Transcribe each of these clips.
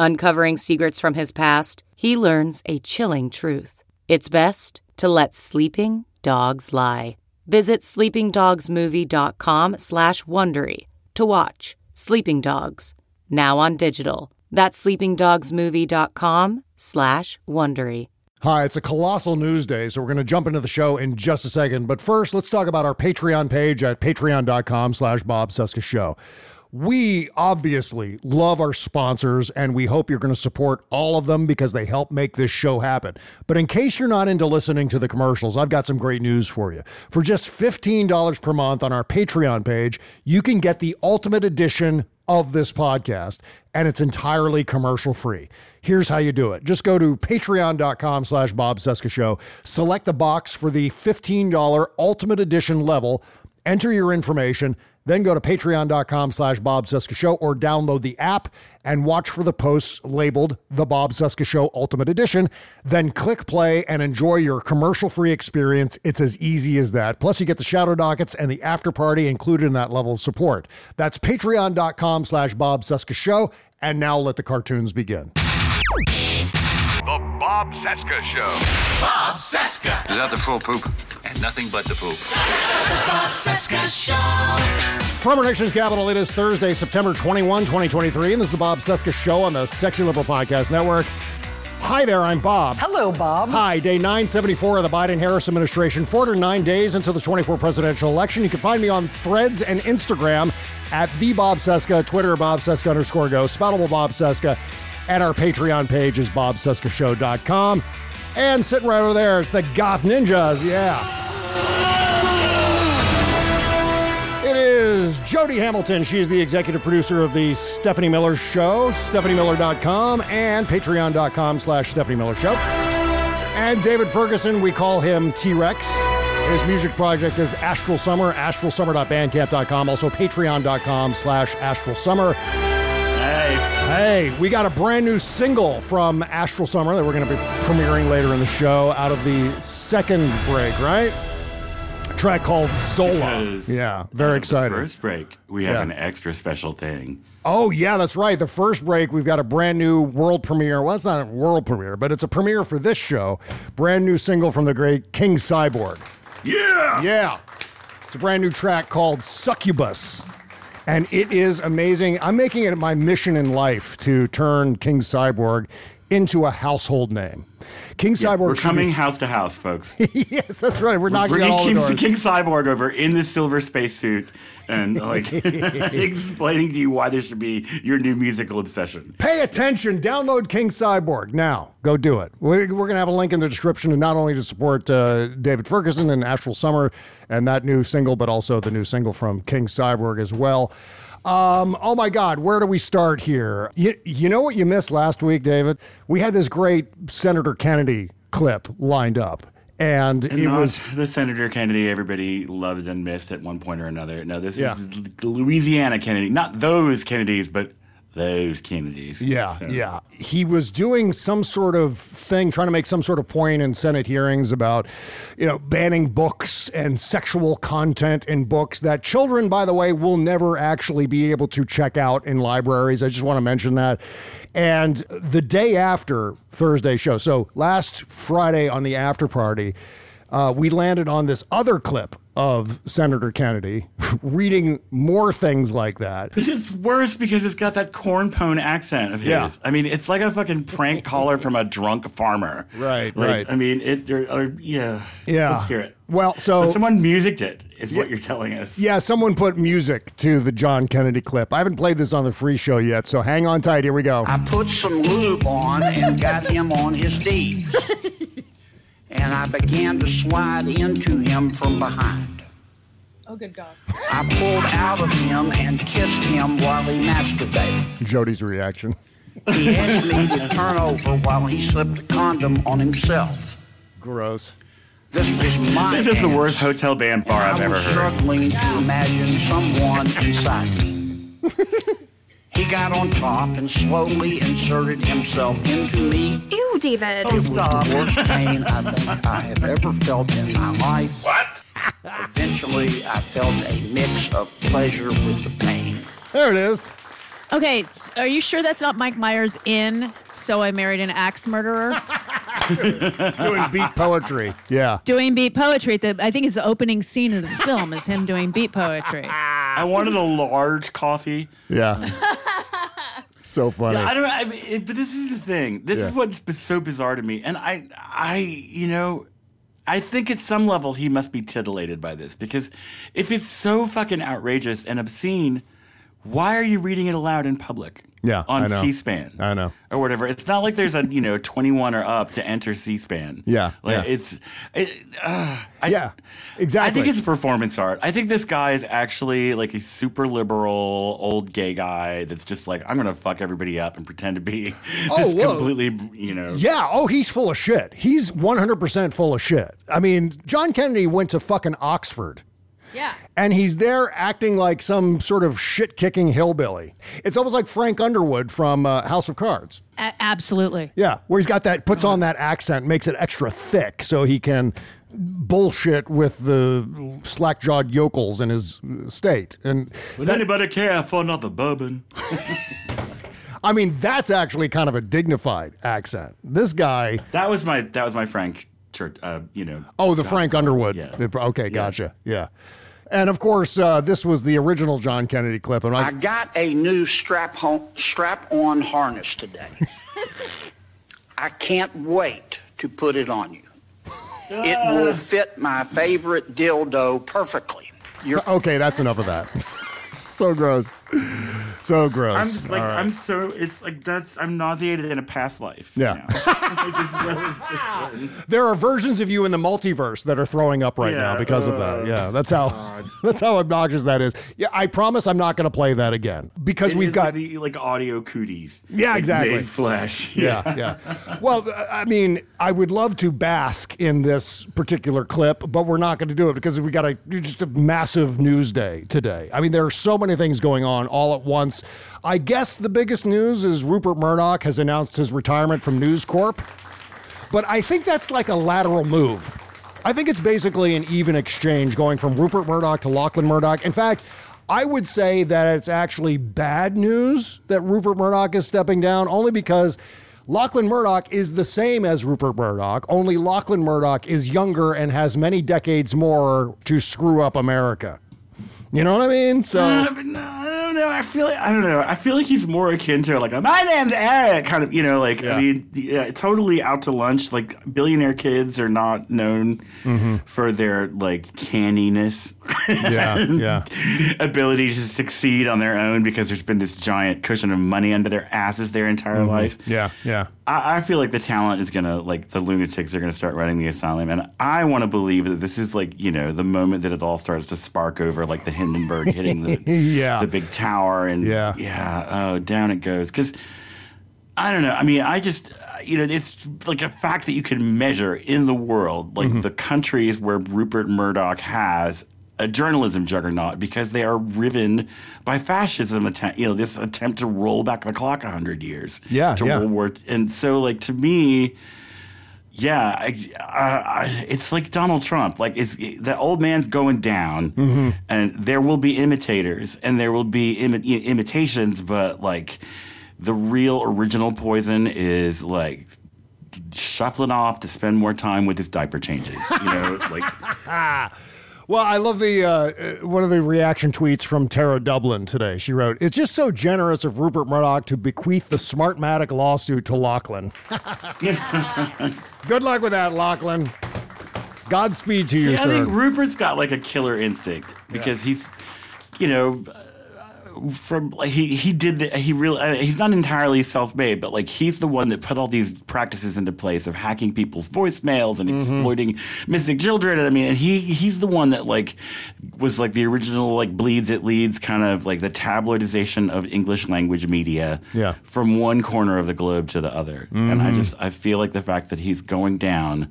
Uncovering secrets from his past, he learns a chilling truth. It's best to let sleeping dogs lie. Visit sleepingdogsmovie.com slash Wondery to watch Sleeping Dogs, now on digital. That's sleepingdogsmovie.com slash Wondery. Hi, it's a colossal news day, so we're going to jump into the show in just a second. But first, let's talk about our Patreon page at patreon.com slash Bob Cesca Show. We obviously love our sponsors and we hope you're going to support all of them because they help make this show happen. But in case you're not into listening to the commercials, I've got some great news for you. For just $15 per month on our Patreon page, you can get the ultimate edition of this podcast and it's entirely commercial free. Here's how you do it. Just go to patreon.com slash Bob Cesca Show, select the box for the $15 ultimate edition level, enter your information, then go to patreon.com slash Bob Cesca Show or download the app and watch for the posts labeled The Bob Cesca Show Ultimate Edition. Then click play and enjoy your commercial free experience. It's as easy as that. Plus, you get the shadow dockets and the after party included in that level of support. That's patreon.com slash Bob Cesca Show. And now let the cartoons begin. The Bob Cesca Show. Bob Cesca. Is that the full poop? And nothing but the poop. The Bob Cesca Show. From our nation's capital, it is Thursday, September 21, 2023, and this is the Bob Cesca Show on the Sexy Liberal Podcast Network. Hi there, I'm Bob. Hello, Bob. Hi, day 974 of the Biden Harris administration, four to nine days until the 24 presidential election. You can find me on threads and Instagram at the Bob Cesca, Twitter, Bob Cesca underscore go, spoutable Bob Cesca, and our Patreon page is bobcescashow.com. And sitting right over there is the Goth Ninjas, yeah. It is Jody Hamilton. She's the executive producer of the Stephanie Miller Show, stephaniemiller.com and patreon.com slash Stephanie Miller Show. And David Ferguson, we call him T-Rex. His music project is Astral Summer, astralsummer.bandcamp.com, also patreon.com slash Astral Summer. Hey. We got a brand new single from Astral Summer that we're going to be premiering later in the show out of the second break, right? A track called Zola. Because Yeah, very excited. First break, we have Yeah. an extra special thing. Oh, yeah, that's right. The first break, we've got a brand new world premiere. Well, it's not a world premiere, but it's a premiere for this show. Brand new single from the great King Cyborg. Yeah. Yeah. It's a brand new track called Succubus. And it is amazing. I'm making it my mission in life to turn King Cyborg into a household name. King Cyborg. We're coming be- house to house, folks. yes, that's right. We're knocking on Bringing all King, the doors. King Cyborg over in the silver spacesuit and like explaining to you why this should be your new musical obsession. Pay attention. Download King Cyborg now. Go do it. We're, we're going to have a link in the description, and not only to support uh, David Ferguson and Astral Summer and that new single, but also the new single from King Cyborg as well. Um, oh my God, where do we start here? You, you know what you missed last week, David? We had this great Senator Kennedy clip lined up, and, And it was the Senator Kennedy everybody loved and missed at one point or another. No, this Yeah. is Louisiana Kennedy. Not those Kennedys, but those Kennedys. Yeah, So- yeah. He was doing some sort of thing, trying to make some sort of point in Senate hearings about, you know, banning books and sexual content in books that children, by the way, will never actually be able to check out in libraries. I just want to mention that. And the day after Thursday's show, so last Friday on the after party, uh, we landed on this other clip of Senator Kennedy reading more things like that. It's worse because it's got that cornpone accent of his. Yeah. I mean, it's like a fucking prank caller from a drunk farmer. Right, Like, right. I mean, it. There are, yeah. Yeah. Let's hear it. Well, so, So someone musicked it, is what you're telling us. yeah, someone put music to the John Kennedy clip. I haven't played this on the free show yet, so hang on tight. Here we go. I put some lube on and got him on his knees. and I began to slide into him from behind. Oh, good God. I pulled out of him and kissed him while he masturbated. Jody's reaction. He asked me to turn over while he slipped a condom on himself. Gross. This was my This is the worst hotel band bar I've I ever was heard. struggling to imagine someone inside me. he got on top and slowly inserted himself into me. Ew, David. Oh, It was the worst pain I think I have ever felt in my life. What? Eventually, I felt a mix of pleasure with the pain. There it is. Okay, s- are you sure that's not Mike Myers in So I Married an Axe Murderer? Doing beat poetry. Yeah. doing beat poetry. The, I think it's the opening scene of the film is him doing beat poetry. I wanted a large coffee. Yeah. so funny. Yeah, I don't know, I mean, it, but this is the thing. This is Yeah. what's b- so bizarre to me, and I, I, you know, I think at some level he must be titillated by this because if it's so fucking outrageous and obscene, why are you reading it aloud in public? Yeah, on. C-SPAN. I know. or whatever. It's not like there's a you know 21 or up to enter C-SPAN. Yeah, like yeah. it's, it, uh, I, yeah. Exactly. I think it's performance art. I think this guy is actually like a super liberal old gay guy that's just like I'm gonna fuck everybody up and pretend to be Oh, whoa. completely you know. Yeah. Oh, he's full of shit. He's 100% full of shit. I mean, John Kennedy went to fucking Oxford. Yeah. And he's there acting like some sort of shit kicking hillbilly. It's almost like Frank Underwood from uh, House of Cards. A- absolutely. Yeah, where he's got that, puts on that accent, makes it extra thick so he can bullshit with the slack jawed yokels in his state. And Would anybody care for another bourbon? I mean, that's actually kind of a dignified accent. This guy, That was my that was my Frank Church. Uh, you know. oh, the gospel Frank arts, Underwood. Yeah. Okay, gotcha. Yeah. And of course, uh, this was the original John Kennedy clip. And I I, got a new strap hon- strap on harness today. I can't wait to put it on you. It will fit my favorite dildo perfectly. You're okay, that's enough of that. so gross. So gross. I'm just like All right. I'm so it's like that's I'm nauseated in a past life. Yeah. now. like as well as this one. There are versions of you in the multiverse that are throwing up right now Yeah, because of that. Yeah, oh, that's how that's how obnoxious that is. Yeah, I promise I'm not going to play that again because It we've got the like audio cooties. Yeah, like, exactly. made flesh. yeah, yeah. Well, I mean, I would love to bask in this particular clip, but we're not going to do it because we got a just a massive news day today. I mean, there are so many things going on all at once. I guess the biggest news is Rupert Murdoch has announced his retirement from News Corp. But I think that's like a lateral move. I think it's basically an even exchange going from Rupert Murdoch to Lachlan Murdoch. In fact, I would say that it's actually bad news that Rupert Murdoch is stepping down, only because Lachlan Murdoch is the same as Rupert Murdoch, only Lachlan Murdoch is younger and has many decades more to screw up America. You know what I mean? So. But no, I don't know. I feel like I don't know. I feel like he's more akin to like a, my name's Eric, kind of. You know, like Yeah. I mean, yeah, totally out to lunch. Like billionaire kids are not known mm-hmm. for their like canniness. Yeah, yeah. ability to succeed on their own because there's been this giant cushion of money under their asses their entire mm-hmm. life. Yeah, yeah. I, I feel like the talent is gonna like the lunatics are gonna start running the asylum, and I want to believe that this is like you know the moment that it all starts to spark over, like the Hindenburg hitting the Yeah. the big tower, and Yeah. yeah, oh down it goes because. I don't know. I mean, I just, you know, it's like a fact that you can measure in the world, like Mm-hmm. the countries where Rupert Murdoch has a journalism juggernaut because they are riven by fascism attempt, you know, this attempt to roll back the clock 100 years Yeah, to yeah. World War. And so, like, to me, yeah, I, I, I, it's like Donald Trump. Like, it's, the old man's going down, Mm-hmm. and there will be imitators and there will be imi- imitations, but like the real original poison is like shuffling off to spend more time with his diaper changes. You know, like Well, I love the uh, uh, one of the reaction tweets from Tara Dublin today. She wrote, "It's just so generous of Rupert Murdoch to bequeath the Smartmatic lawsuit to Lachlan. Good luck with that, Lachlan. Godspeed to you, See, I sir." think Rupert's got like a killer instinct because he's, you know, from like he he did the, he really uh, he's not entirely self-made, but like he's the one that put all these practices into place of hacking people's voicemails and exploiting missing children. And I mean, and he he's the one that like was like the original like bleeds it leads kind of like the tabloidization of English language media Yeah. from one corner of the globe to the other. And I just I feel like the fact that he's going down.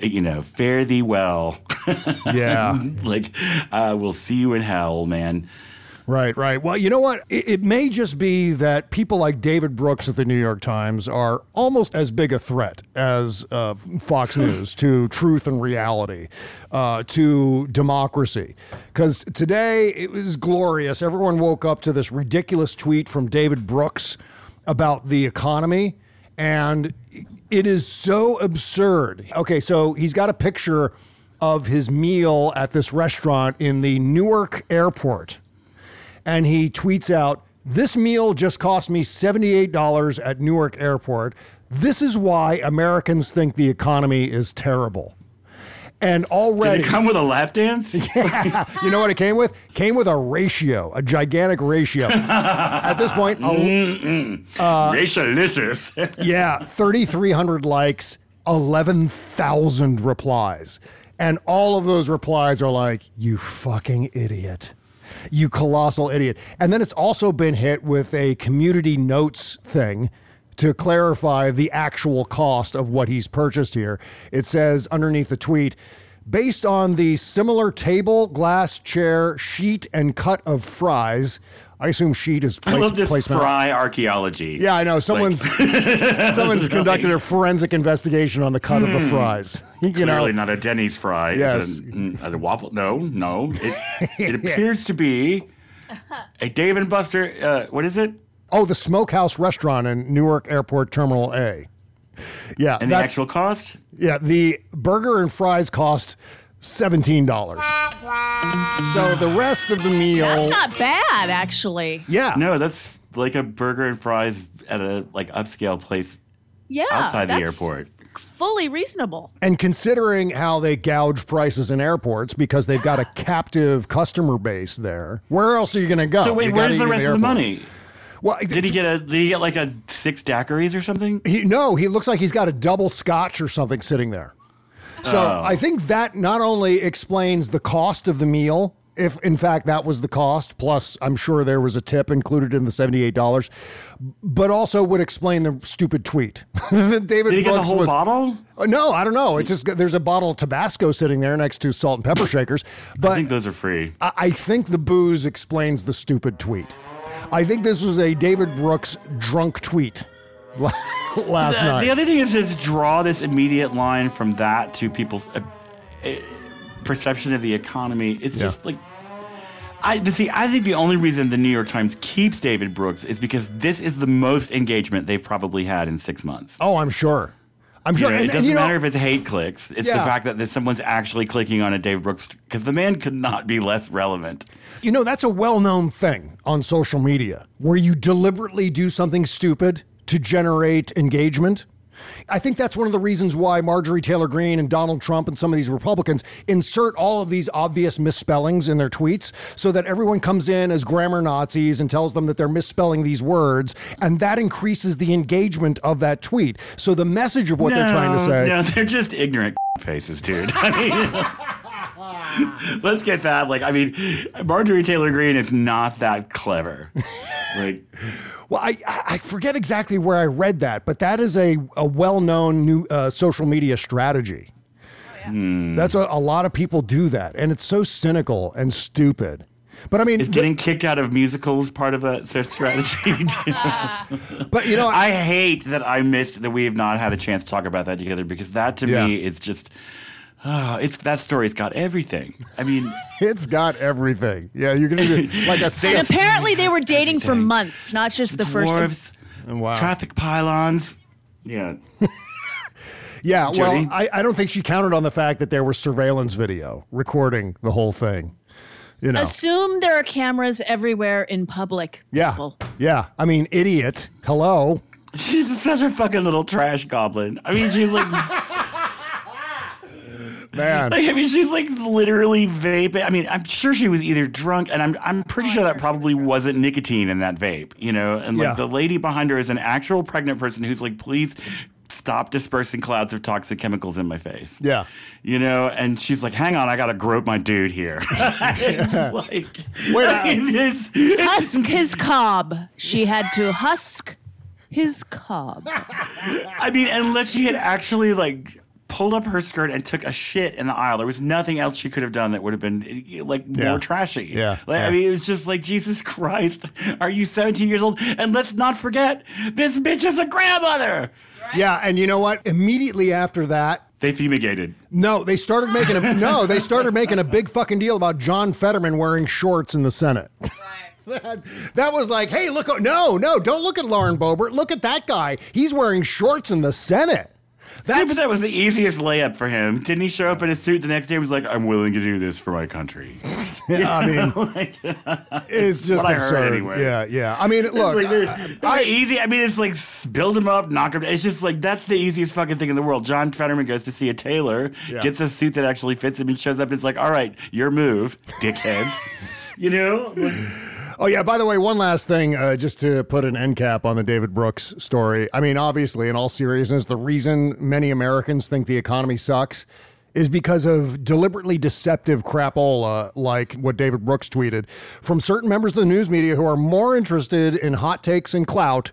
You know, fare thee well. yeah. like, uh, we'll see you in hell, man. Right, right. Well, you know what? It, it may just be that people like David Brooks at the New York Times are almost as big a threat as uh, Fox News to truth and reality, uh, to democracy. Because today it was glorious. Everyone woke up to this ridiculous tweet from David Brooks about the economy, and it is so absurd. Okay, so he's got a picture of his meal at this restaurant in the Newark airport and he tweets out, This meal just cost me $78 at Newark Airport. This is why Americans think the economy is terrible. And Did already, it come with a lap dance? Yeah. you know what it came with? Came with a ratio, a gigantic ratio. At this point, a, uh, Racialicious. yeah, 3,300 likes, 11,000 replies. And all of those replies are like, you fucking idiot. You colossal idiot. And then it's also been hit with a community notes thing to clarify the actual cost of what he's purchased here. It says underneath the tweet, based on the similar table, glass, chair, sheet, and cut of fries. I assume sheet is I love this placement. fry archaeology. Yeah, I know. Someone's someone's conducted a forensic investigation on the cut of the fries. You know, Clearly not a Denny's fry. It's Yes. a, mm, a waffle. No, no. It, it appears to be a Dave and Buster. Uh, what is it? oh, the Smokehouse restaurant in Newark Airport Terminal A. Yeah, And the actual cost? yeah. The burger and fries cost seventeen dollars. So the rest of the meal, That's not bad, actually. yeah, No, that's like a burger and fries at a like upscale place Yeah. outside the that's airport. Fully reasonable. And considering how they gouge prices in airports because they've got a captive customer base there, where else are you going to go? So wait, You where's gotta the eat rest at of the airport. money? Well, Did he get a? Did he get like a six daiquiris or something? He, no, he looks like he's got a double scotch or something sitting there. So Oh. I think that not only explains the cost of the meal, if in fact that was the cost, plus I'm sure there was a tip included in the $78, but also would explain the stupid tweet. David Did he get the whole was, bottle? Uh, No, I don't know. It's just there's a bottle of Tabasco sitting there next to salt and pepper shakers. But I think those are free. I, I think the booze explains the stupid tweet. I think this was a David Brooks drunk tweet last the, night. the other thing is, is draw this immediate line from that to people's uh, uh, perception of the economy. It's just like. I but see. I think the only reason the New York Times keeps David Brooks is because this is the most engagement they've probably had in six months. oh, I'm sure. I'm You sure. know, and- it doesn't you know, matter if it's hate clicks. It's Yeah. the fact that there's someone's actually clicking on a David Brooks because the man could not be less relevant. You know, that's a well known thing on social media where you deliberately do something stupid to generate engagement. I think that's one of the reasons why Marjorie Taylor Greene and Donald Trump and some of these Republicans insert all of these obvious misspellings in their tweets so that everyone comes in as grammar Nazis and tells them that they're misspelling these words. And that increases the engagement of that tweet. So the message of what they're trying to say. No, they're just ignorant faces, dude. I mean, let's get that. Like, I mean, Marjorie Taylor Greene is not that clever. Like, Well, I, I forget exactly where I read that, but that is a, a well known new uh, social media strategy. That's a, a lot of people do that, and it's so cynical and stupid. But I mean, is getting kicked out of musicals part of that strategy? but you know, I hate that I missed that we have not had a chance to talk about that together because that to Yeah. me is just. Ah, it's that story's got everything. I mean, it's got everything. Yeah, you're gonna do like a And apparently they were dating for months, not just the first. dwarves, Wow. traffic pylons. Yeah. Yeah, Jody? well, I, I don't think she counted on the fact that there was surveillance video recording the whole thing. You know. Assume there are cameras everywhere in public. yeah. people. Yeah. I mean, idiot. Hello. She's such a fucking little trash goblin. I mean, she's like, Man. like, I mean, she's like literally vaping. I mean, I'm sure she was either drunk, and I'm I'm pretty sure that probably wasn't nicotine in that vape, you know. And like Yeah. the lady behind her is an actual pregnant person who's like, please stop dispersing clouds of toxic chemicals in my face. Yeah. You know, and she's like, hang on, I gotta grope my dude here. it's like, Wait, I- it's, it's, Husk his cob. She had to husk his cob. I mean, unless she had actually like pulled up her skirt and took a shit in the aisle, there was nothing else she could have done that would have been like Yeah. more trashy. Yeah, Like, yeah. I mean, it was just like Jesus Christ. Are you 17 years old? And let's not forget, this bitch is a grandmother. Yeah. And you know what? Immediately after that, They fumigated. no, they started making a no, they started making a big fucking deal about John Fetterman wearing shorts in the Senate. that, that was like, hey, look, oh, no, no, don't look at Lauren Boebert. Look at that guy. He's wearing shorts in the Senate. Dude, That's but that was the easiest layup for him. Didn't he show up in a suit the next day and was like, I'm willing to do this for my country? I mean, like, it's just I absurd. anyway. Yeah, yeah. I mean, look, like, they're- I- easy. I mean, it's like build him up, knock him. down. It's just like that's the easiest fucking thing in the world. John Fetterman goes to see a tailor, Yeah. gets a suit that actually fits him, and shows up. And It's like, all right, your move, dickheads. you know, Like, Oh yeah. By the way, one last thing, uh, just to put an end cap on the David Brooks story. I mean, obviously, in all seriousness, the reason many Americans think the economy sucks is because of deliberately deceptive crapola like what David Brooks tweeted from certain members of the news media who are more interested in hot takes and clout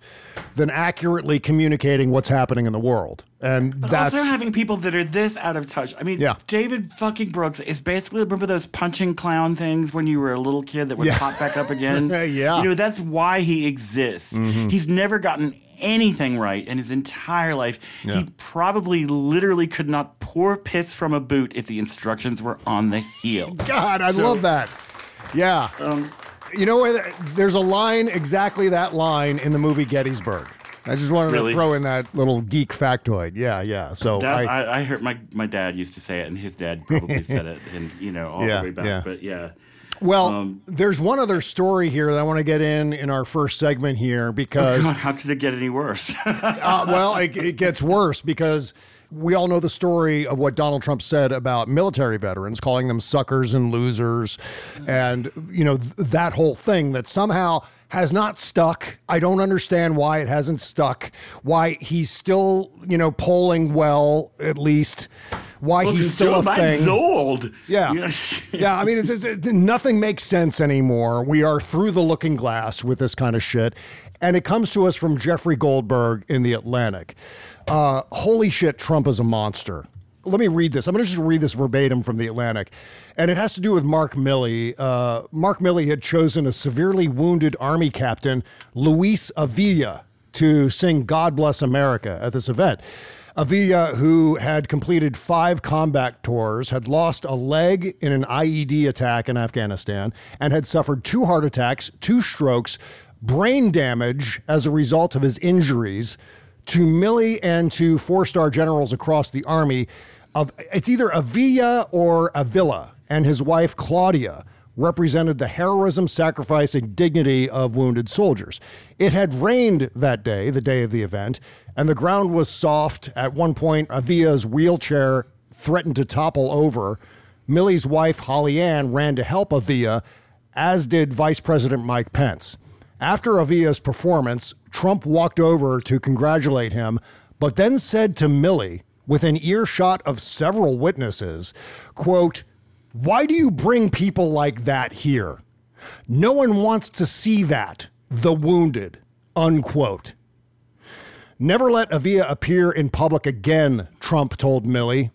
than accurately communicating what's happening in the world. And but that's also having people that are this out of touch. I mean, Yeah. David fucking Brooks is basically remember those punching clown things when you were a little kid that would Yeah. pop back up again. Yeah. Mm-hmm. you know that's why he exists. He's never gotten anything right in his entire life. He probably literally could not pour piss from a boot if the instructions were on the heel. God, I love that. Yeah. Um, you know where there's a line exactly that line in the movie Gettysburg. I just wanted Really? to throw in that little geek factoid. Yeah, yeah. So That, I, I, I heard my, my dad used to say it, and his dad probably said it, and you know all Yeah, the way back. yeah. But yeah, well, um, there's one other story here that I want to get in in our first segment here because God, how could it get any worse? uh, well, it, it gets worse because we all know the story of what Donald Trump said about military veterans, calling them suckers and losers, and you know th- that whole thing that somehow has not stuck. I don't understand why it hasn't stuck. Why he's still, you know, polling well at least. Why Well, he's still a thing. old. Yeah. Yeah, I mean, it's, it's, it, nothing makes sense anymore. We are through the looking glass with this kind of shit. And it comes to us from Jeffrey Goldberg in The Atlantic. Uh, holy shit, Trump is a monster. Let me read this. I'm going to just read this verbatim from The Atlantic. And it has to do with Mark Milley. Uh, Mark Milley had chosen a severely wounded Army captain, Luis Avila, to sing God Bless America at this event. Avila, who had completed five combat tours, had lost a leg in an IED attack in Afghanistan and had suffered two heart attacks, two strokes, brain damage as a result of his injuries to Milley and to four star generals across the Army. Of, it's either Avila or Avila, and his wife Claudia represented the heroism, sacrifice, and dignity of wounded soldiers. It had rained that day, the day of the event, and the ground was soft. At one point, Avila's wheelchair threatened to topple over. Milley's wife, Hollyanne, ran to help Avila, as did Vice President Mike Pence. After Avila's performance, Trump walked over to congratulate him, but then said to Milley, within earshot of several witnesses, quote, why do you bring people like that here? No one wants to see that, the wounded, unquote. Never let Avila appear in public again, Trump told Milley.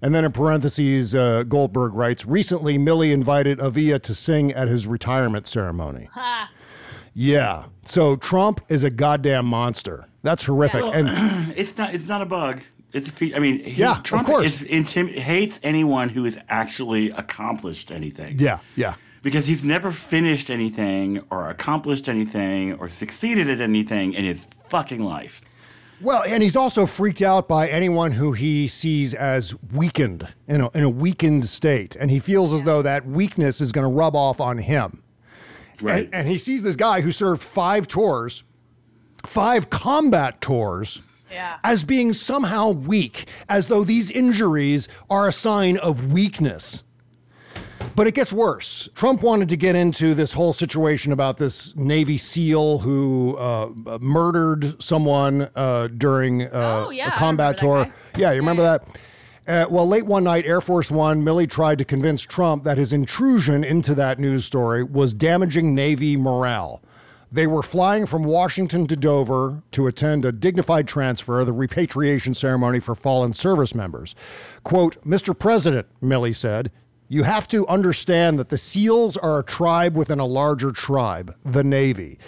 And then in parentheses, uh, Goldberg writes Recently, Milley invited Avila to sing at his retirement ceremony. Yeah. So Trump is a goddamn monster. That's horrific. And it's not. It's not a bug. It's a feat. I mean, he, Yeah, of course. Is intim- hates anyone who has actually accomplished anything. yeah, yeah. because he's never finished anything or accomplished anything or succeeded at anything in his fucking life. Well, and he's also freaked out by anyone who he sees as weakened, in a, in a weakened state. And he feels as though that weakness is going to rub off on him. Right. And, and he sees this guy who served five tours, five combat tours, Yeah. as being somehow weak, as though these injuries are a sign of weakness. But it gets worse. Trump wanted to get into this whole situation about this Navy SEAL who uh, murdered someone uh, during uh, Oh, yeah, a combat tour. Yeah, you remember that? Uh, well, late one night, Air Force One, Milley tried to convince Trump that his intrusion into that news story was damaging Navy morale. They were flying from Washington to Dover to attend a dignified transfer, the repatriation ceremony for fallen service members. Quote, Mr. President, Milley said, you have to understand that the SEALs are a tribe within a larger tribe, the Navy.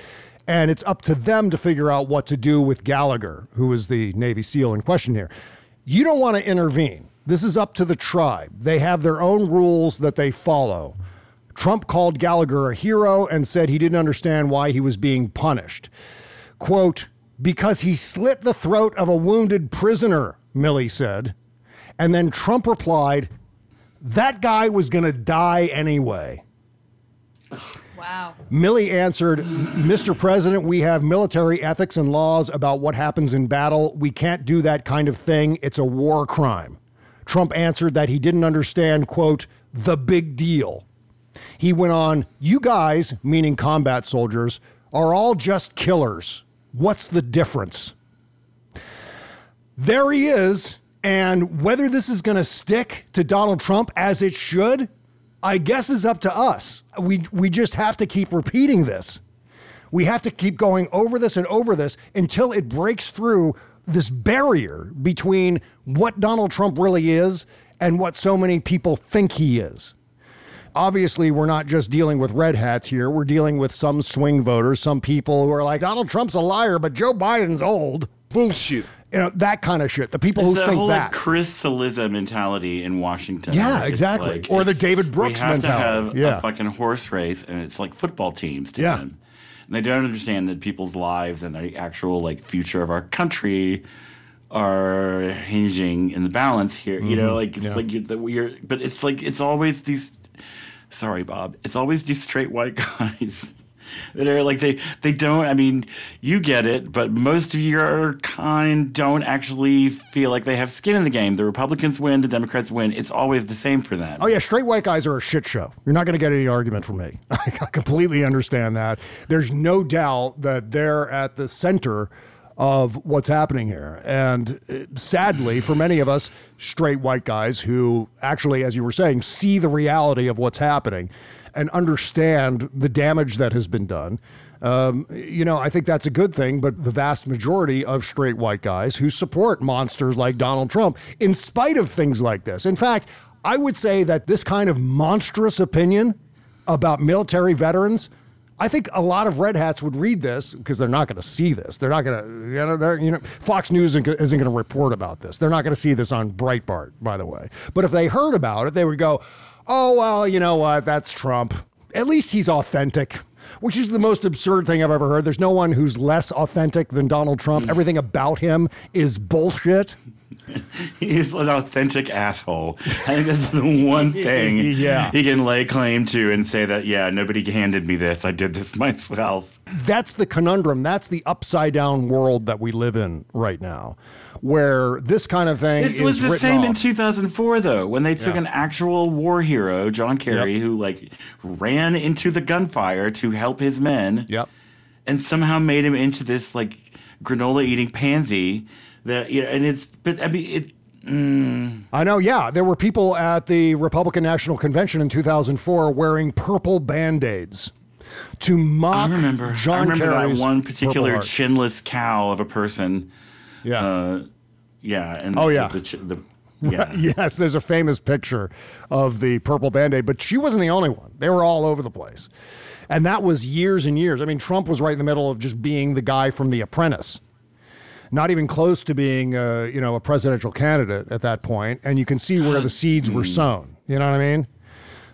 And it's up to them to figure out what to do with Gallagher, who is the Navy SEAL in question here. You don't want to intervene. This is up to the tribe. They have their own rules that they follow. Trump called Gallagher a hero and said he didn't understand why he was being punished. Quote, because he slit the throat of a wounded prisoner, Milley said. And then Trump replied, that guy was going to die anyway. Wow. Milley answered, Mr. President, we have military ethics and laws about what happens in battle. We can't do that kind of thing. It's a war crime. Trump answered that he didn't understand, quote, the big deal. He went on, You guys, meaning combat soldiers, are all just killers. What's the difference? There he is. And whether this is going to stick to Donald Trump as it should, I guess is up to us. We, we just have to keep repeating this. We have to keep going over this and over this until it breaks through this barrier between what Donald Trump really is and what so many people think he is. Obviously, we're not just dealing with red hats here. We're dealing with some swing voters, some people who are like, Donald Trump's a liar, but Joe Biden's old. Bullshit. You know, that kind of shit. The people It's who the think whole that. like Chris Cillizza mentality in Washington. Yeah, It's exactly. like, Or the David Brooks we have mentality. To have Yeah. a fucking horse race, and it's like football teams to Yeah. them. And they don't understand that people's lives and the actual like future of our country are hinging in the balance here. You know, Mhm. like it's Yeah. like you're, that we're, but it's like it's always these. Sorry, Bob. It's always these straight white guys that are like they they don't. I mean, you get it, but most of your kind don't actually feel like they have skin in the game. The Republicans win, the Democrats win. It's always the same for them. Oh yeah, straight white guys are a shit show. You're not going to get any argument from me. I completely understand that. There's no doubt that they're at the center of what's happening here. And uh, sadly, for many of us, straight white guys who actually, as you were saying, see the reality of what's happening and understand the damage that has been done. Um, you know, I think that's a good thing, but the vast majority of straight white guys who support monsters like Donald Trump, in spite of things like this. In fact, I would say that this kind of monstrous opinion about military veterans, I think a lot of red hats would read this because they're not going to see this. They're not going to, you know, you know, Fox News isn't going to report about this. They're not going to see this on Breitbart, by the way. But if they heard about it, they would go, oh, well, you know what? That's Trump. At least he's authentic. Which is the most absurd thing I've ever heard. There's no one who's less authentic than Donald Trump. Hmm. Everything about him is bullshit. He's an authentic asshole. I think that's the one thing Yeah. he can lay claim to and say that, yeah, nobody handed me this. I did this myself. That's the conundrum. That's the upside down world that we live in right now, where this kind of thing It is was the written same in 2004, though, when they took Yeah. an actual war hero, John Kerry, who like ran into the gunfire to help his men. Yep. And somehow made him into this like granola eating pansy. That you know, and it's but I mean it. Mm, I know, yeah. There were people at the Republican National Convention in 2004 wearing purple band aids to mock I remember. John I remember Kerry's that one particular chinless cow of a person. Yeah. Uh, yeah. And Oh, yeah. The, chi- the, yeah. yes, there's a famous picture of the purple band aid, but she wasn't the only one. They were all over the place. And that was years and years. I mean, Trump was right in the middle of just being the guy from The Apprentice. Not even close to being, uh, you know, a presidential candidate at that point, and you can see where the seeds were sown. You know what I mean?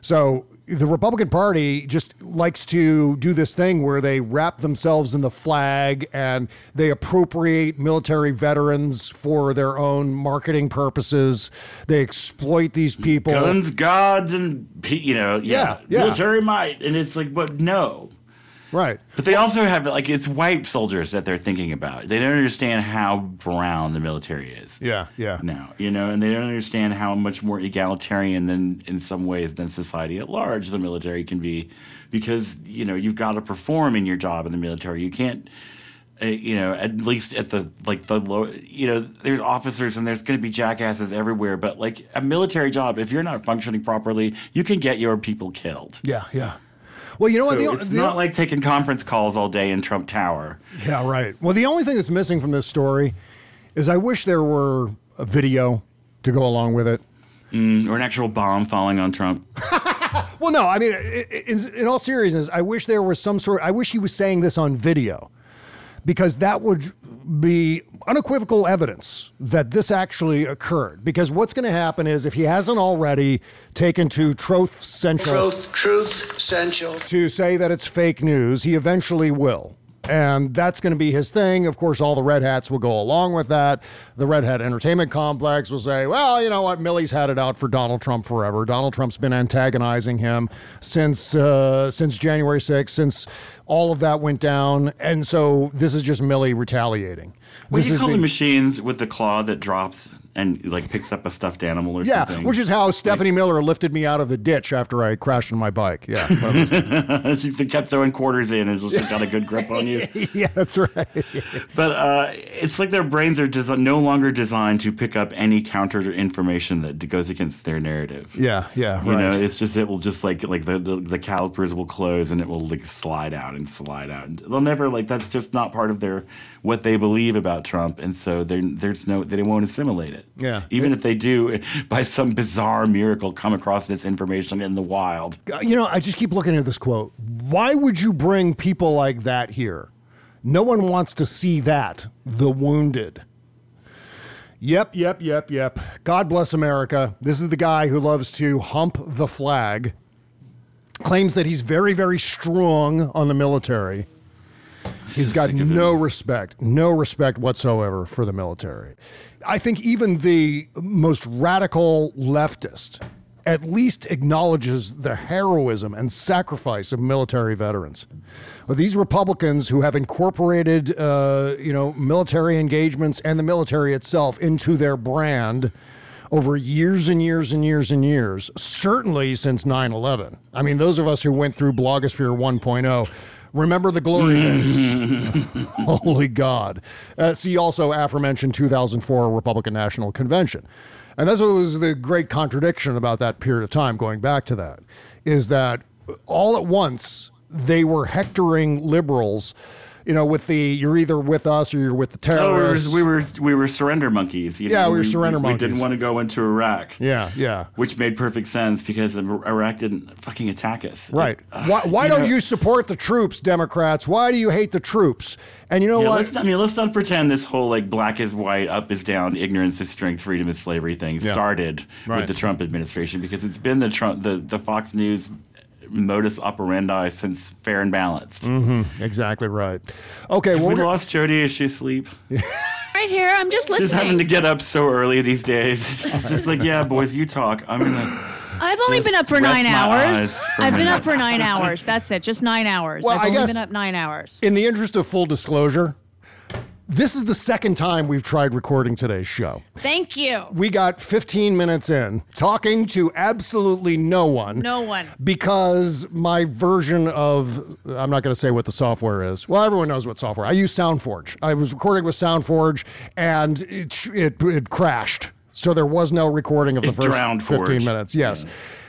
So the Republican Party just likes to do this thing where they wrap themselves in the flag and they appropriate military veterans for their own marketing purposes. They exploit these people. Guns, gods, and you know, yeah, Yeah, yeah. military might, and it's like, but no. Right. But they also have like it's white soldiers that they're thinking about. They don't understand how brown the military is. Yeah, yeah. now, you know, and they don't understand how much more egalitarian than in some ways than society at large the military can be, because you know you've got to perform in your job in the military. You can't, uh, you know, at least at the like the low, you know, there's officers and there's going to be jackasses everywhere. But like a military job, if you're not functioning properly, you can get your people killed. Yeah, yeah. Well, you know what? The- it's the- not like taking conference calls all day in Trump Tower. Yeah, right. Well, the only thing that's missing from this story is I wish there were a video to go along with it. Mm, or an actual bomb falling on Trump. Well, no, I mean, in, in all seriousness, I wish there was some sort. I wish he was saying this on video, because that would be unequivocal evidence that this actually occurred. Because what's going to happen is, if he hasn't already taken to Truth Central Truth, truth, essential. to say that it's fake news, he eventually will. And that's going to be his thing. Of course, all the Red Hats will go along with that. The Red Hat Entertainment Complex will say, well, you know what? Milley's had it out for Donald Trump forever. Donald Trump's been antagonizing him since uh, since January 6th, since all of that went down. And so this is just Milley retaliating. What this you call the- the machines with the claw that drops and like picks up a stuffed animal or yeah, something? Yeah, which is how Stephanie Miller lifted me out of the ditch after I crashed on my bike. Yeah. she kept throwing quarters in as she got a good grip on you. yeah, that's right. But uh, it's like their brains are desi- no longer designed to pick up any counter information that goes against their narrative. Yeah, yeah, You know, it's just it will just like like the, the the calipers will close and it will like slide out and slide out. And they'll never like that's just not part of their what they believe about Trump, and so there's no they won't assimilate it. Yeah. even if they do, by some bizarre miracle, come across this information in the wild. You know, I just keep looking at this quote. Why would you bring people like that here? No one wants to see that, the wounded. Yep, yep, yep, yep. God bless America. This is the guy who loves to hump the flag, claims that he's very, very strong on the military. He's got no respect, no respect whatsoever for the military. I think even the most radical leftist at least acknowledges the heroism and sacrifice of military veterans. But these Republicans who have incorporated, uh, you know, military engagements and the military itself into their brand over years and years and years and years, certainly since 9 11. I mean, those of us who went through Blogosphere 1.0 remember the glory days. Holy God. Uh, see also aforementioned 2004 Republican National Convention. And that's what was the great contradiction about that period of time, going back to that, is that all at once they were hectoring liberals, you know, with the you're either with us or you're with the terrorists. Oh, we were, we were we were surrender monkeys. You Yeah, know? we were surrender We didn't want to go into Iraq. Yeah, yeah. Which made perfect sense because Iraq didn't fucking attack us. Right. Why, why you don't know- you support the troops, Democrats? Why do you hate the troops? And you know Yeah, what? let's, I mean, let's not pretend this whole like black is white, up is down, ignorance is strength, freedom is slavery thing Yeah. started Right. with the Trump administration because it's been the Trump, the, the Fox News modus operandi since fair and balanced. Mm-hmm. Exactly right. Okay, well, we lost Jody? Is she asleep? Right here, I'm just listening. She's having to get up so early these days. She's just like, yeah, boys, you talk. I'm gonna. I've only Just been up for nine hours. eyes for a I've been up for nine hours. That's it. Just nine hours. Well, I've I only guess- been up nine hours. in the interest of full disclosure, this is the second time we've tried recording today's show. Thank you. We got 15 minutes in talking to absolutely no one. No one. Because my version of, I'm not going to say what the software is. Well, everyone knows what software. I use SoundForge. I was recording with SoundForge and it, it, it crashed. So there was no recording of the It first drowned 15 Forge. minutes. Yes.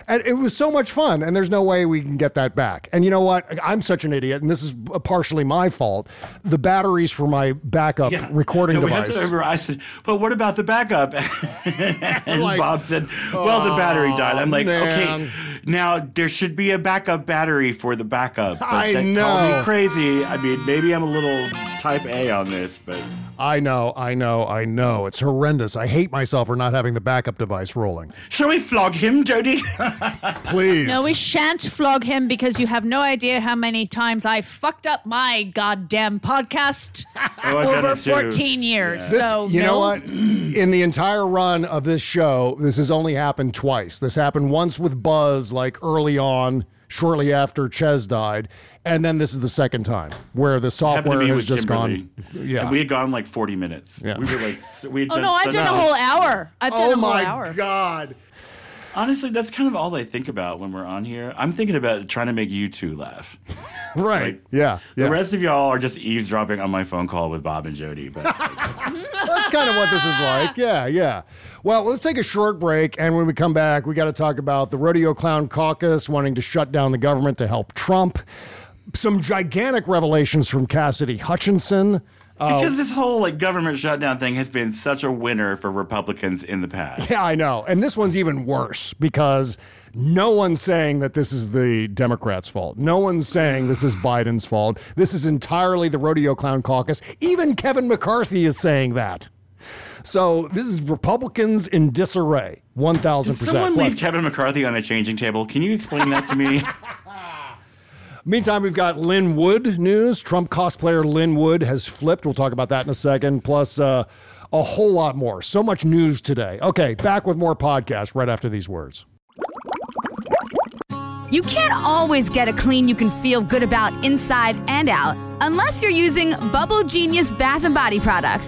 And it was so much fun, and there's no way we can get that back. And you know what? I'm such an idiot, and this is partially my fault. The batteries for my backup Yeah. recording No, we have device. to remember, I said, but what about the backup? and Like, Bob said, well, the battery died. I'm like, man. okay, now there should be a backup battery for the backup. But I that Call know. me crazy. I mean, maybe I'm a little type A on this, but I know, I know, I know. It's horrendous. I hate myself for not having the backup device rolling. shall we flog him, Jody? Please. No, we shan't flog him because you have no idea how many times I fucked up my goddamn podcast Oh, over 14 years. This, so you no. know what? In the entire run of this show, this has only happened twice. This happened once with Buzz, like early on, shortly after Chez died, and then this is the second time where the Happened software has just Kimberly. gone. Yeah. And we had gone like 40 minutes. Yeah. We were like, we had Oh done no, I've so done a whole hour. I've done oh a whole my hour. god! Honestly, that's kind of all I think about when we're on here. I'm thinking about trying to make you two laugh. Right? Like, yeah. Yeah. The rest of y'all are just eavesdropping on my phone call with Bob and Jody. But like, That's kind of what this is like. Yeah, yeah. Well, let's take a short break. And when we come back, we got to talk about the Rodeo Clown Caucus wanting to shut down the government to help Trump. Some gigantic revelations from Cassidy Hutchinson. Uh, because this whole like government shutdown thing has been such a winner for Republicans in the past. yeah, I know. And this one's even worse because no one's saying that this is the Democrats' fault. No one's saying this is Biden's fault. This is entirely the Rodeo Clown Caucus. Even Kevin McCarthy is saying that. So this is Republicans in disarray, 1,000%. Did someone leave Kevin McCarthy on a changing table? Can you explain that to me? Meantime, we've got Lin Wood news. Trump cosplayer Lin Wood has flipped. We'll talk about that in a second. Plus, uh, a whole lot more. So much news today. Okay, back with more podcasts right after these words. You can't always get a clean you can feel good about inside and out unless you're using Bubble Genius bath and body products.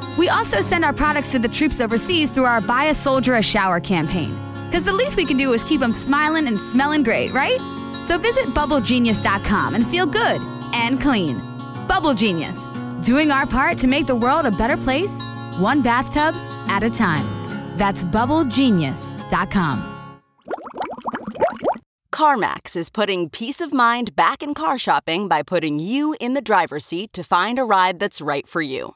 We also send our products to the troops overseas through our Buy a Soldier a Shower campaign. Because the least we can do is keep them smiling and smelling great, right? So visit bubblegenius.com and feel good and clean. Bubble Genius, doing our part to make the world a better place, one bathtub at a time. That's bubblegenius.com. CarMax is putting peace of mind back in car shopping by putting you in the driver's seat to find a ride that's right for you.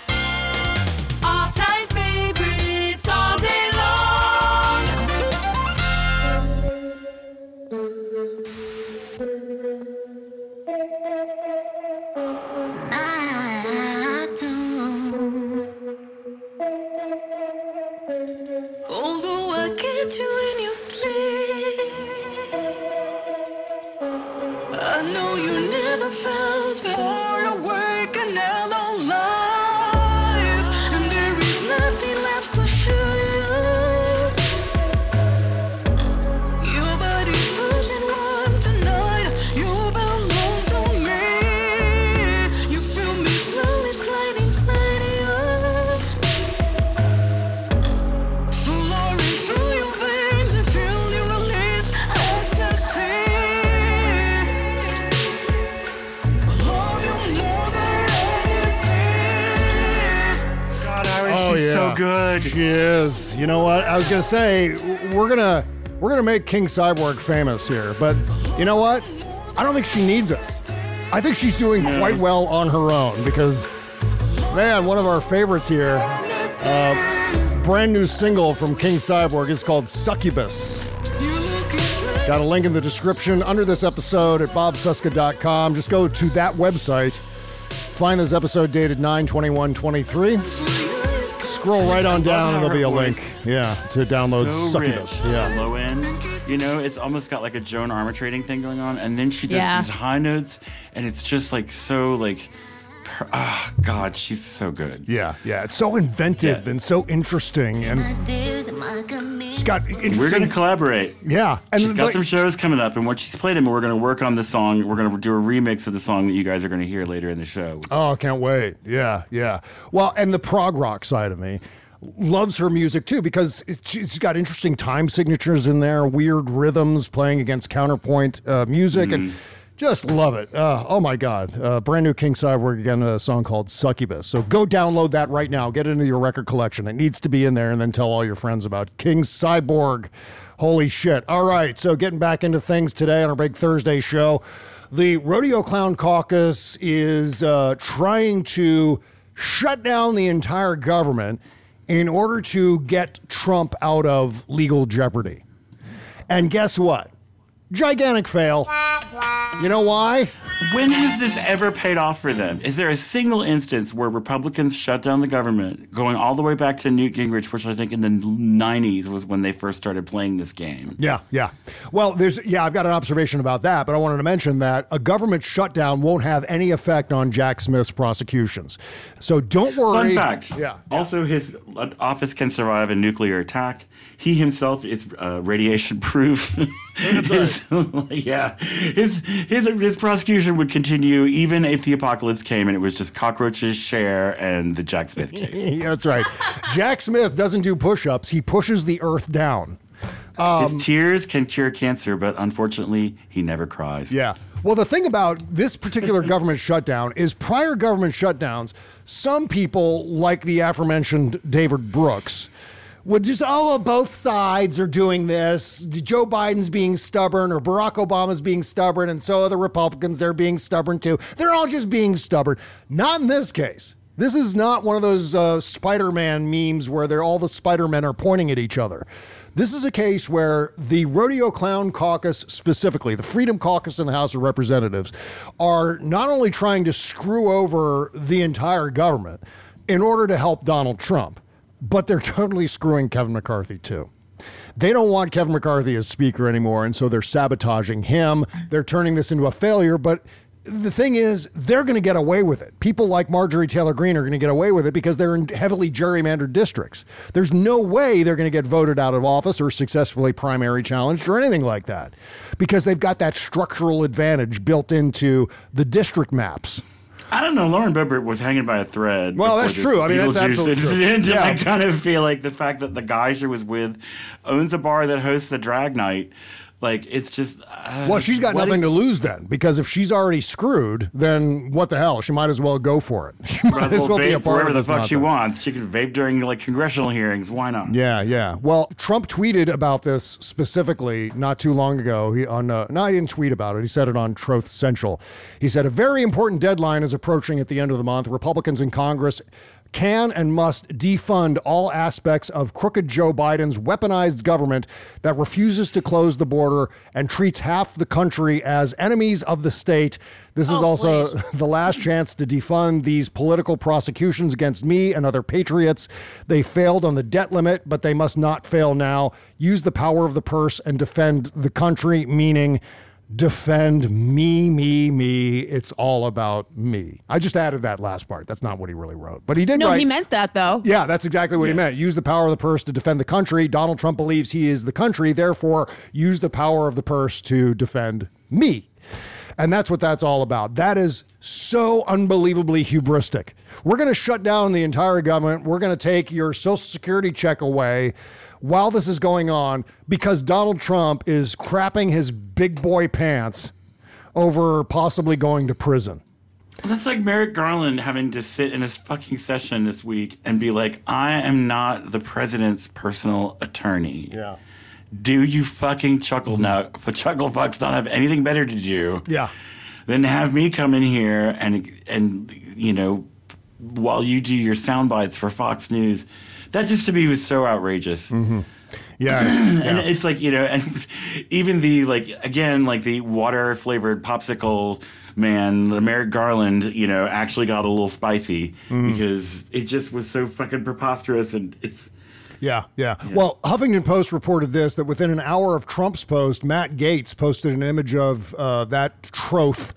You never felt more so good? She is. You know what? I was gonna say we're gonna we're gonna make King Cyborg famous here, but you know what? I don't think she needs us. I think she's doing quite well on her own because, man, one of our favorites here, uh, brand new single from King Cyborg is called Succubus. Got a link in the description under this episode at bobcesca.com. Just go to that website, find this episode dated 9 21 23. Scroll right on down, and there'll be a link. Yeah, to download so Succubus. rich, Yeah. low end. You know, it's almost got like a Joan Armatrading thing going on, and then she does Yeah. these high notes, and it's just like so like, per- ah, God, she's so good. Yeah, yeah. It's so inventive and so interesting, and she's got interesting. We're gonna collaborate. Yeah, and she's got like- some shows coming up, and when she's played them, we're gonna work on the song. We're gonna do a remix of the song that you guys are gonna hear later in the show. Oh, I can't wait. Yeah, yeah. Well, and the prog rock side of me loves her music too because it's, she's got interesting time signatures in there, weird rhythms playing against counterpoint uh, music, and just love it. Uh, oh my God. Uh, brand new King Cyborg again, a song called Succubus. So go download that right now. Get it into your record collection. It needs to be in there and then tell all your friends about King Cyborg. Holy shit. All right. So getting back into things today on our big Thursday show. The Rodeo Clown Caucus is uh, trying to shut down the entire government in order to get Trump out of legal jeopardy. And guess what? Gigantic fail. You know why? When has this ever paid off for them? Is there a single instance where Republicans shut down the government, going all the way back to Newt Gingrich, which I think in the 90s was when they first started playing this game? Yeah, yeah. Well, there's yeah, I've got an observation about that, but I wanted to mention that a government shutdown won't have any effect on Jack Smith's prosecutions. So don't worry. Fun fact. Yeah. Also, his uh, office can survive a nuclear attack. He himself is uh, radiation proof. His- yeah. His, his his prosecution would continue even if the apocalypse came and it was just cockroaches, Cher, and the Jack Smith case. Yeah, That's right. Jack Smith doesn't do push-ups; he pushes the earth down. Um, his tears can cure cancer, but unfortunately, he never cries. Yeah. Well, the thing about this particular government shutdown is prior government shutdowns, some people, like the aforementioned David Brooks, would just, oh, both sides are doing this. Joe Biden's being stubborn or Barack Obama's being stubborn, and so are the Republicans. They're being stubborn too. They're all just being stubborn. Not in this case. This is not one of those uh, Spider Man memes where they're all the Spider Men are pointing at each other. This is a case where the Rodeo Clown Caucus, specifically the Freedom Caucus in the House of Representatives, are not only trying to screw over the entire government in order to help Donald Trump, but they're totally screwing Kevin McCarthy too. They don't want Kevin McCarthy as speaker anymore, and so they're sabotaging him. They're turning this into a failure, but the thing is, they're going to get away with it. People like Marjorie Taylor Greene are going to get away with it because they're in heavily gerrymandered districts. There's no way they're going to get voted out of office or successfully primary challenged or anything like that because they've got that structural advantage built into the district maps. I don't know. Lauren Boebert was hanging by a thread. Well, that's true. I mean, that's absolutely true. Yeah. I kind of feel like the fact that the guy she was with owns a bar that hosts a drag night, like it's just. Uh, Well, she's got nothing to lose then, because if she's already screwed, then what the hell? She might as well go for it. She might as well be a vape part wherever the fuck she wants. She can vape during like congressional hearings. Why not? Yeah, yeah. Well, Trump tweeted about this specifically not too long ago. He on uh, no, I didn't tweet about it. He said it on Troth Central. He said a very important deadline is approaching at the end of the month. Republicans in Congress can and must defund all aspects of crooked Joe Biden's weaponized government that refuses to close the border and treats half the country as enemies of the state. This is oh, also the last chance to defund these political prosecutions against me and other patriots. They failed on the debt limit, but they must not fail now. Use the power of the purse and defend the country, meaning defend me, me, me. It's all about me. I just added that last part. That's not what he really wrote, but he did No, write. he meant that though. Yeah, that's exactly what he meant. Use the power of the purse to defend the country. Donald Trump believes he is the country, therefore, use the power of the purse to defend me. And that's what that's all about. That is so unbelievably hubristic. We're going to shut down the entire government. We're going to take your Social Security check away while this is going on because Donald Trump is crapping his big boy pants over possibly going to prison. That's like Merrick Garland having to sit in his fucking session this week and be like, I am not the president's personal attorney. Yeah. Do you fucking chuckle now? For chuckle fucks don't have anything better to do Yeah. than have me come in here and and you know while you do your sound bites for Fox News. That just to me was so outrageous. Mm-hmm. Yeah, and it's like you know, and even the like again, like the water flavored popsicle man, the Merrick Garland, you know, actually got a little spicy Mm. because it just was so fucking preposterous, and it's Yeah, yeah, Well, Huffington Post reported this that within an hour of Trump's post, Matt Gaetz posted an image of uh, that troth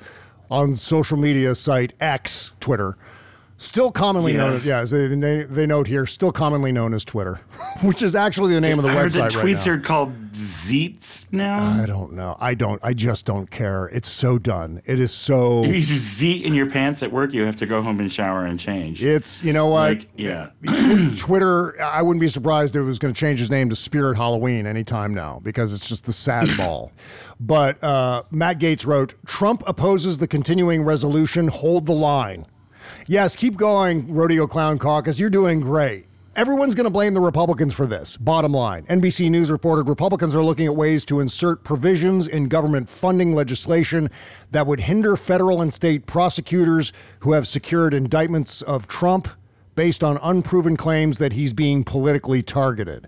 on social media site X, Twitter. Still commonly Yeah. known as, yeah, as they, they, they note here, still commonly known as Twitter, which is actually the name of the I heard website the right tweets now. are called Zeets now. I don't know. I don't. I just don't care. It's so done. It is so. If you zeet in your pants at work, you have to go home and shower and change. It's you know what? Like, yeah. Twitter. I wouldn't be surprised if it was going to change his name to Spirit Halloween anytime now because it's just the sad ball. But uh, Matt Gaetz wrote, Trump opposes the continuing resolution. Hold the line. Yes, keep going, Rodeo Clown Caucus. You're doing great. Everyone's going to blame the Republicans for this. Bottom line NBC News reported Republicans are looking at ways to insert provisions in government funding legislation that would hinder federal and state prosecutors who have secured indictments of Trump based on unproven claims that he's being politically targeted.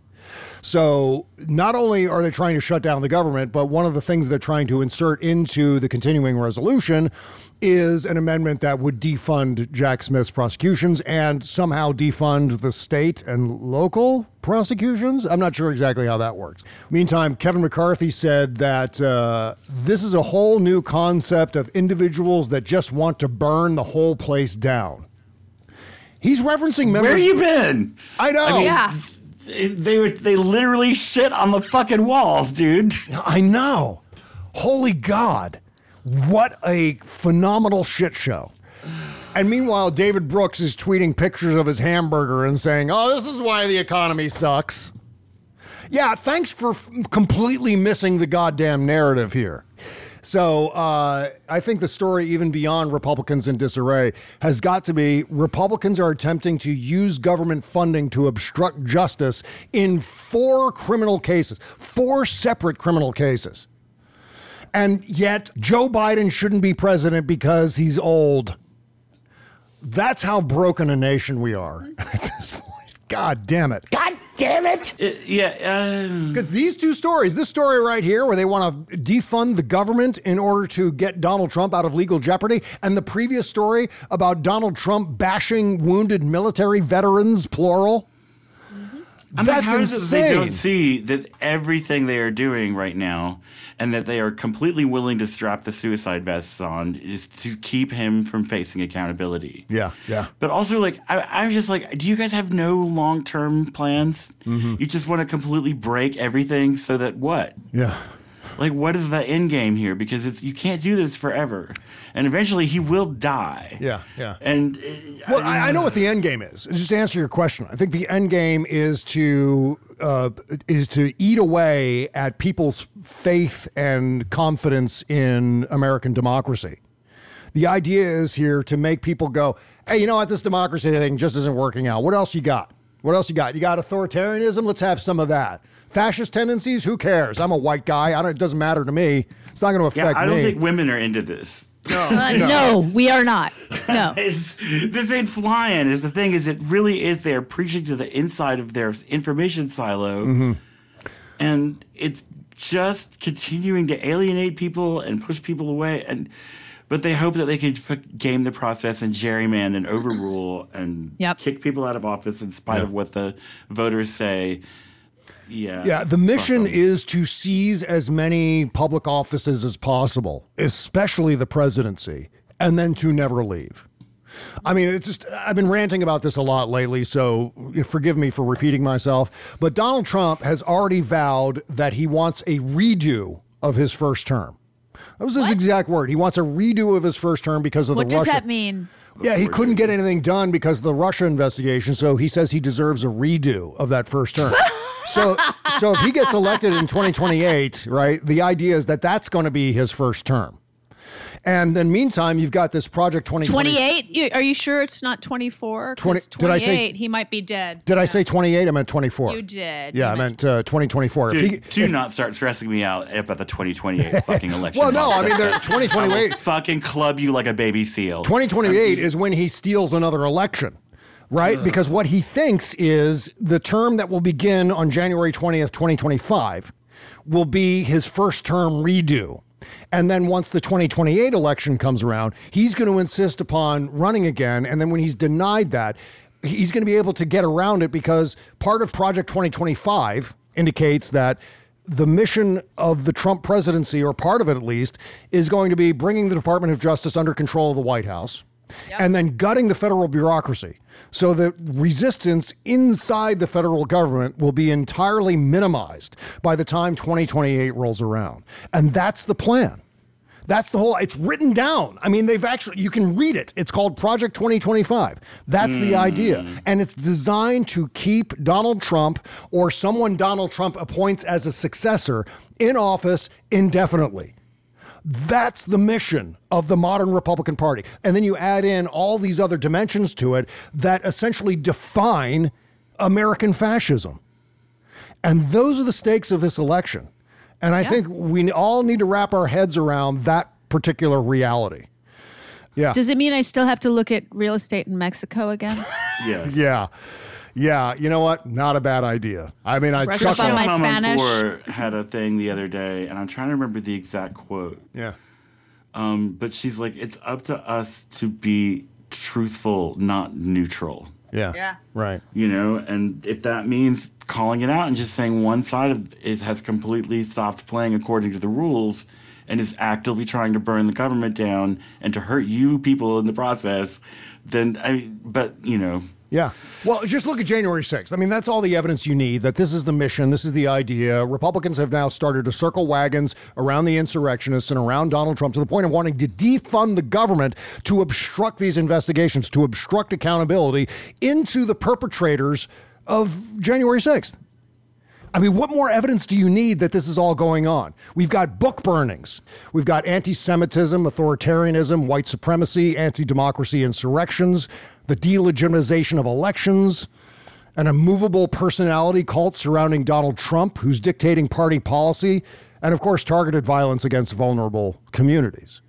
So, not only are they trying to shut down the government, but one of the things they're trying to insert into the continuing resolution is an amendment that would defund Jack Smith's prosecutions and somehow defund the state and local prosecutions. I'm not sure exactly how that works. Meantime, Kevin McCarthy said that uh, this is a whole new concept of individuals that just want to burn the whole place down. He's referencing members. Where you been? I know. I mean, Yeah. They, they they literally shit on the fucking walls, dude. I know. Holy God. What a phenomenal shit show. And meanwhile, David Brooks is tweeting pictures of his hamburger and saying, oh, this is why the economy sucks. Yeah, thanks for f- completely missing the goddamn narrative here. So uh, I think the story, even beyond Republicans in disarray, has got to be Republicans are attempting to use government funding to obstruct justice in four criminal cases, four separate criminal cases. And yet, Joe Biden shouldn't be president because he's old. That's how broken a nation we are at this point. God damn it. God damn it. Uh, yeah. Um, because these two stories, this story right here, where they want to defund the government in order to get Donald Trump out of legal jeopardy, and the previous story about Donald Trump bashing wounded military veterans, plural. I mean, That's how is it they don't see that everything they are doing right now and that they are completely willing to strap the suicide vests on is to keep him from facing accountability? Yeah, yeah. But also, like, I, I was just like, do you guys have no long term plans? Mm-hmm. You just want to completely break everything so that what? Yeah. Like, what is the end game here? Because it's you can't do this forever, and eventually he will die. Yeah, yeah. And uh, Well, I, I know what the end game is. Just to answer your question, I think the end game is to uh, is to eat away at people's faith and confidence in American democracy. The idea is here to make people go, "Hey, you know what? This democracy thing just isn't working out. What else you got? What else you got? You got authoritarianism? Let's have some of that. Fascist tendencies? Who cares? I'm a white guy. I don't, it doesn't matter to me. It's not going to affect me. yeah, I don't me." think women are into this. Uh, no. we are not. No. It's, this ain't flying. Is the thing is it really is they're preaching to the inside of their information silo, Mhm. and it's just continuing to alienate people and push people away. And but they hope that they can f- game the process and gerrymander and overrule and Yep. kick people out of office in spite of what the voters say. Yeah, Yeah, the mission is to seize as many public offices as possible, especially the presidency, and then to never leave. I mean, it's just, I've been ranting about this a lot lately, so forgive me for repeating myself. But Donald Trump has already vowed that he wants a redo of his first term. That was his exact word. He wants a redo of his first term because of What the does that mean? Yeah, he couldn't get anything done because of the Russia investigation, so he says he deserves a redo of that first term. so, so if he gets elected in 2028, right? The idea is that that's going to be his first term. And then meantime, you've got this Project 2020. 28? Are you sure it's not 24? 20 'Cause did I say- 28, he might be dead. Did I say 28? I meant 24. You did. Yeah, You I meant uh, 2024. If Dude, he- do not start stressing me out about the 2028 fucking election. Well, no, I mean, they're- I 2028 will fucking club you like a baby seal. 2028 is when he steals another election. right? Because what he thinks is the term that will begin on January 20th, 2025 will be his first term redo. And then once the 2028 election comes around, he's going to insist upon running again. And then when he's denied that, he's going to be able to get around it because part of Project 2025 indicates that the mission of the Trump presidency, or part of it at least, is going to be bringing the Department of Justice under control of the White House and then gutting the federal bureaucracy. So the resistance inside the federal government will be entirely minimized by the time 2028 rolls around. And that's the plan. That's the whole, it's written down. I mean, they've actually, you can read it. It's called Project 2025. That's the idea. Hmm. And it's designed to keep Donald Trump or someone Donald Trump appoints as a successor in office indefinitely. That's the mission of the modern Republican Party. And then you add in all these other dimensions to it that essentially define American fascism. And those are the stakes of this election. And I think we all need to wrap our heads around that particular reality. Yeah. Does it mean I still have to look at real estate in Mexico again? Yes. Yeah. Yeah. You know what? Not a bad idea. I mean, I Brush chuckle. up on my Spanish. Moore had a thing the other day, and I'm trying to remember the exact quote. Yeah. Um, but she's like, it's up to us to be truthful, not neutral. Yeah. Yeah. Right. You know, and if that means calling it out and just saying one side of it has completely stopped playing according to the rules and is actively trying to burn the government down and to hurt you people in the process, then I but you know, Yeah. Well, just look at January 6th. I mean, that's all the evidence you need that this is the mission, this is the idea. Republicans have now started to circle wagons around the insurrectionists and around Donald Trump to the point of wanting to defund the government to obstruct these investigations, to obstruct accountability into the perpetrators of January 6th. I mean, what more evidence do you need that this is all going on? We've got book burnings. We've got anti Semitism, authoritarianism, white supremacy, anti democracy insurrections, the delegitimization of elections, an immovable personality cult surrounding Donald Trump, who's dictating party policy, and of course, targeted violence against vulnerable communities.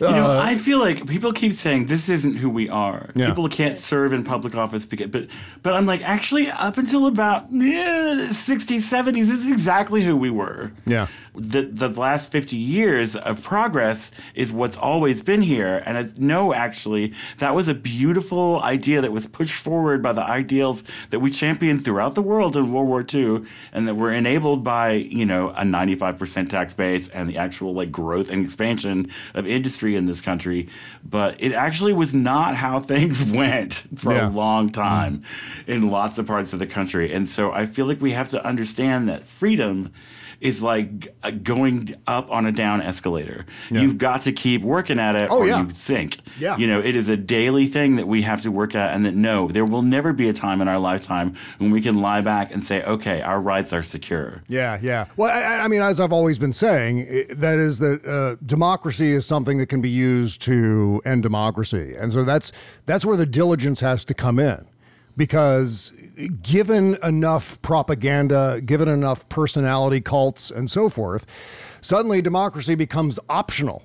You know, Uh, I feel like people keep saying this isn't who we are. Yeah. People can't serve in public office because, but but I'm like actually up until about eh, 60s, 70s, this is exactly who we were. Yeah. The the last 50 years of progress is what's always been here, and it's, no, actually, that was a beautiful idea that was pushed forward by the ideals that we championed throughout the world in World War II, and that were enabled by you know a 95% tax base and the actual like growth and expansion of industry in this country. But it actually was not how things went for Yeah. a long mm-hmm. time in lots of parts of the country, and so I feel like we have to understand that freedom is like uh, going up on a down escalator. You've got to keep working at it Oh, or yeah. you sink. Yeah. You know, it is a daily thing that we have to work at and that no, there will never be a time in our lifetime when we can lie back and say, okay, our rights are secure. Yeah, yeah. Well, I, I mean, as I've always been saying, that is that uh, democracy is something that can be used to end democracy, and so that's that's where the diligence has to come in, because given enough propaganda, given enough personality cults, and so forth, suddenly democracy becomes optional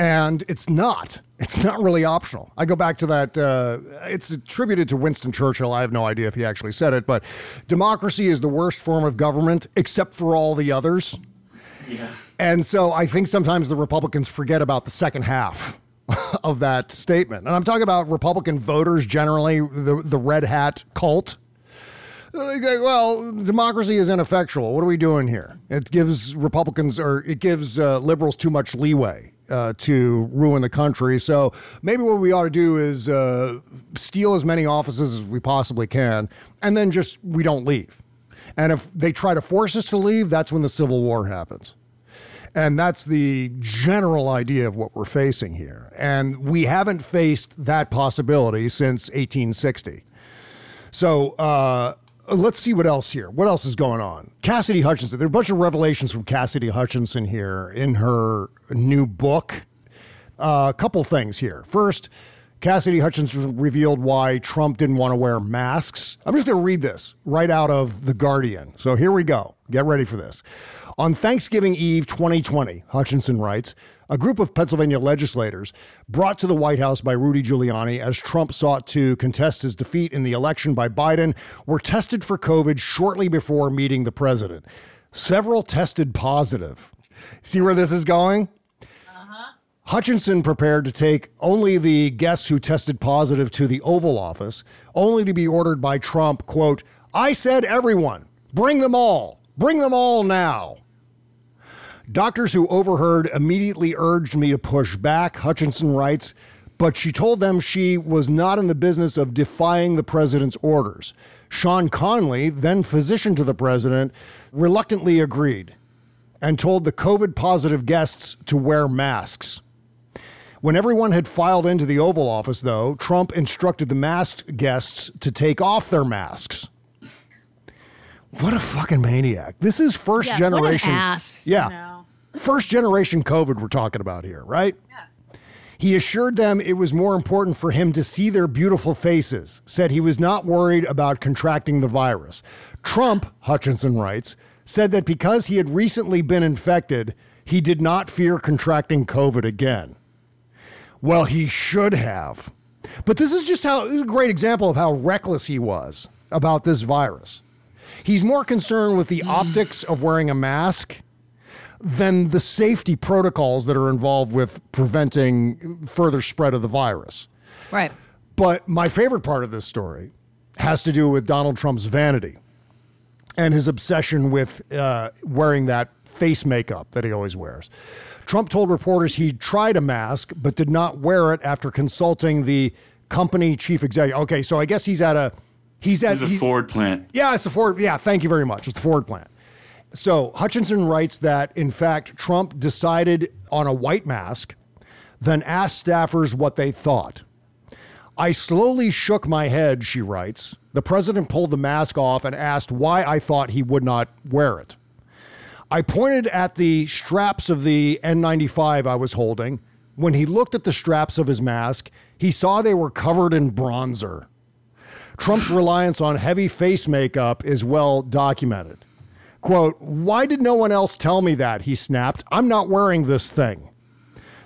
and it's not. It's not really optional. I go back to that. Uh, it's attributed to Winston Churchill. I have no idea if he actually said it, but democracy is the worst form of government, except for all the others. Yeah. And so I think sometimes the Republicans forget about the second half of that statement. And I'm talking about Republican voters generally, the, the red hat cult. Well, democracy is ineffectual. What are we doing here? It gives Republicans or it gives uh, liberals too much leeway uh, to ruin the country. So maybe what we ought to do is uh, steal as many offices as we possibly can, and then just we don't leave. And if they try to force us to leave, that's when the Civil War happens. And that's the general idea of what we're facing here. And we haven't faced that possibility since 1860. So uh, let's see what else here. What else is going on? Cassidy Hutchinson. There are a bunch of revelations from Cassidy Hutchinson here in her new book. Uh, a couple things here. First, Cassidy Hutchinson revealed why Trump didn't want to wear masks. I'm just going to read this right out of The Guardian. So here we go. Get ready for this. On Thanksgiving Eve 2020, Hutchinson writes, A group of Pennsylvania legislators brought to the White House by Rudy Giuliani as Trump sought to contest his defeat in the election by Biden were tested for COVID shortly before meeting the president. Several tested positive. See where this is going? Uh-huh. Hutchinson prepared to take only the guests who tested positive to the Oval Office, only to be ordered by Trump, quote, I said everyone, bring them all, bring them all now. Doctors who overheard immediately urged me to push back, Hutchinson writes, but she told them she was not in the business of defying the president's orders. Sean Conley, then physician to the president, reluctantly agreed and told the COVID positive guests to wear masks. When everyone had filed into the Oval Office, though, Trump instructed the masked guests to take off their masks. What a fucking maniac. This is first Yeah, what an generation. ass, yeah. you know. First generation COVID we're talking about here, right? He assured them it was more important for him to see their beautiful faces, said he was not worried about contracting the virus. Trump, Hutchinson writes, said that because he had recently been infected, he did not fear contracting COVID again. Well, he should have. But this is just how, this is a great example of how reckless he was about this virus. He's more concerned with the optics of wearing a mask than the safety protocols that are involved with preventing further spread of the virus. Right. But my favorite part of this story has to do with Donald Trump's vanity and his obsession with uh, wearing that face makeup that he always wears. Trump told reporters he tried a mask but did not wear it after consulting the company chief executive. Okay, so I guess he's at a he's at a Ford plant. yeah, it's the Ford. Yeah, thank you very much. It's the Ford plant. So Hutchinson writes that, in fact, Trump decided on a white mask, then asked staffers what they thought. I slowly shook my head, she writes. The president pulled the mask off and asked why I thought he would not wear it. I pointed at the straps of the N95 I was holding. When he looked at the straps of his mask, he saw they were covered in bronzer. Trump's reliance on heavy face makeup is well documented. Quote, Why did no one else tell me that? He snapped. I'm not wearing this thing.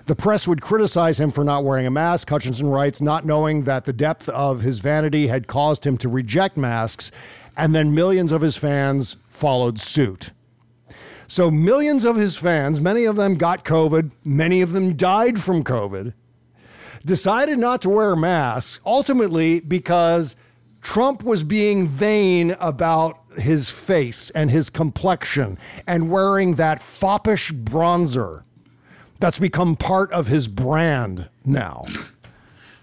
The press would criticize him for not wearing a mask, Hutchinson writes, not knowing that the depth of his vanity had caused him to reject masks, and then millions of his fans followed suit. So, millions of his fans, many of them got COVID, many of them died from COVID, decided not to wear masks, ultimately because Trump was being vain about his face and his complexion and wearing that foppish bronzer that's become part of his brand now.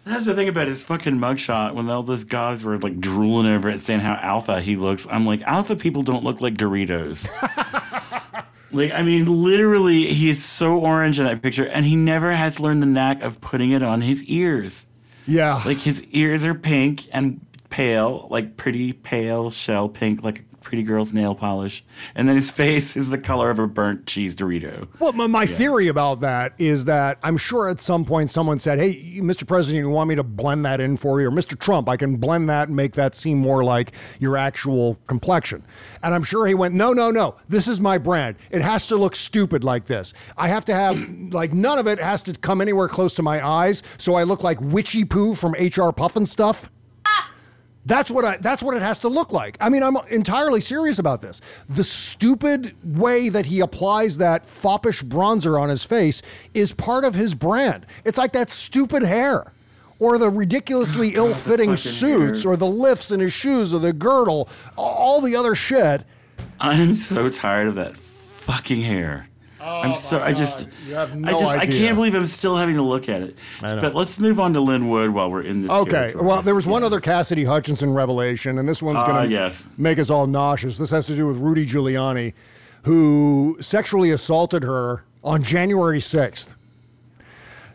That's the thing about his fucking mugshot when all those guys were like drooling over it saying how alpha he looks. I'm like, alpha people don't look like Doritos. like, I mean, literally, he is so orange in that picture and he never has learned the knack of putting it on his ears. Yeah. Like, his ears are pink and pale, like pretty pale shell pink, like a pretty girl's nail polish. And then his face is the color of a burnt cheese Dorito. Well, my, my theory about that is that I'm sure at some point someone said, Hey, Mr. President, you want me to blend that in for you? Or Mr. Trump, I can blend that and make that seem more like your actual complexion. And I'm sure he went, No, no, no. This is my brand. It has to look stupid like this. I have to have, like, none of it has to come anywhere close to my eyes. So I look like Witchy Poo from HR Pufnstuf. That's what I that's what it has to look like. I mean, I'm entirely serious about this. The stupid way that he applies that foppish bronzer on his face is part of his brand. It's like that stupid hair. Or the ridiculously ill-fitting fucking suits, hair. or the lifts in his shoes, or the girdle, all the other shit. I'm so tired of that fucking hair. I'm so I just You have I no just I can't believe I'm still having to look at it. But let's move on to Lin Wood while we're in this. Okay. territory. Well, there was one other Cassidy Hutchinson revelation, and this one's Ah, going to yes. make us all nauseous. This has to do with Rudy Giuliani, who sexually assaulted her on January 6th.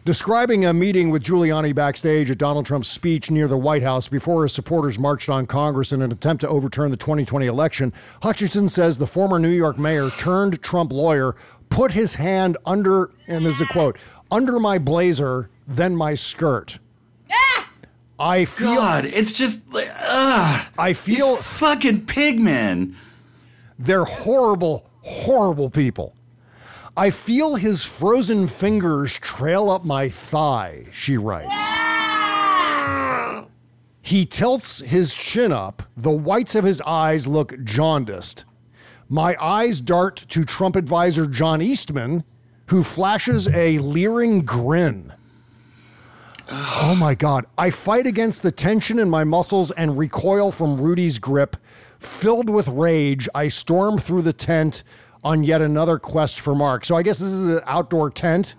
Describing a meeting with Giuliani backstage at Donald Trump's speech near the White House before his supporters marched on Congress in an attempt to overturn the 2020 election, Hutchinson says the former New York mayor turned Trump lawyer put his hand under, and this is a quote, under my blazer, then my skirt. Ah! I feel. God, it's just like, ugh. I feel fucking pigmen. They're horrible, horrible people. I feel his frozen fingers trail up my thigh, she writes. He tilts his chin up. The whites of his eyes look jaundiced. My eyes dart to Trump advisor John Eastman, who flashes a leering grin. Oh my God. I fight against the tension in my muscles and recoil from Rudy's grip. Filled with rage, I storm through the tent on yet another quest for Mark. So I guess this is an outdoor tent.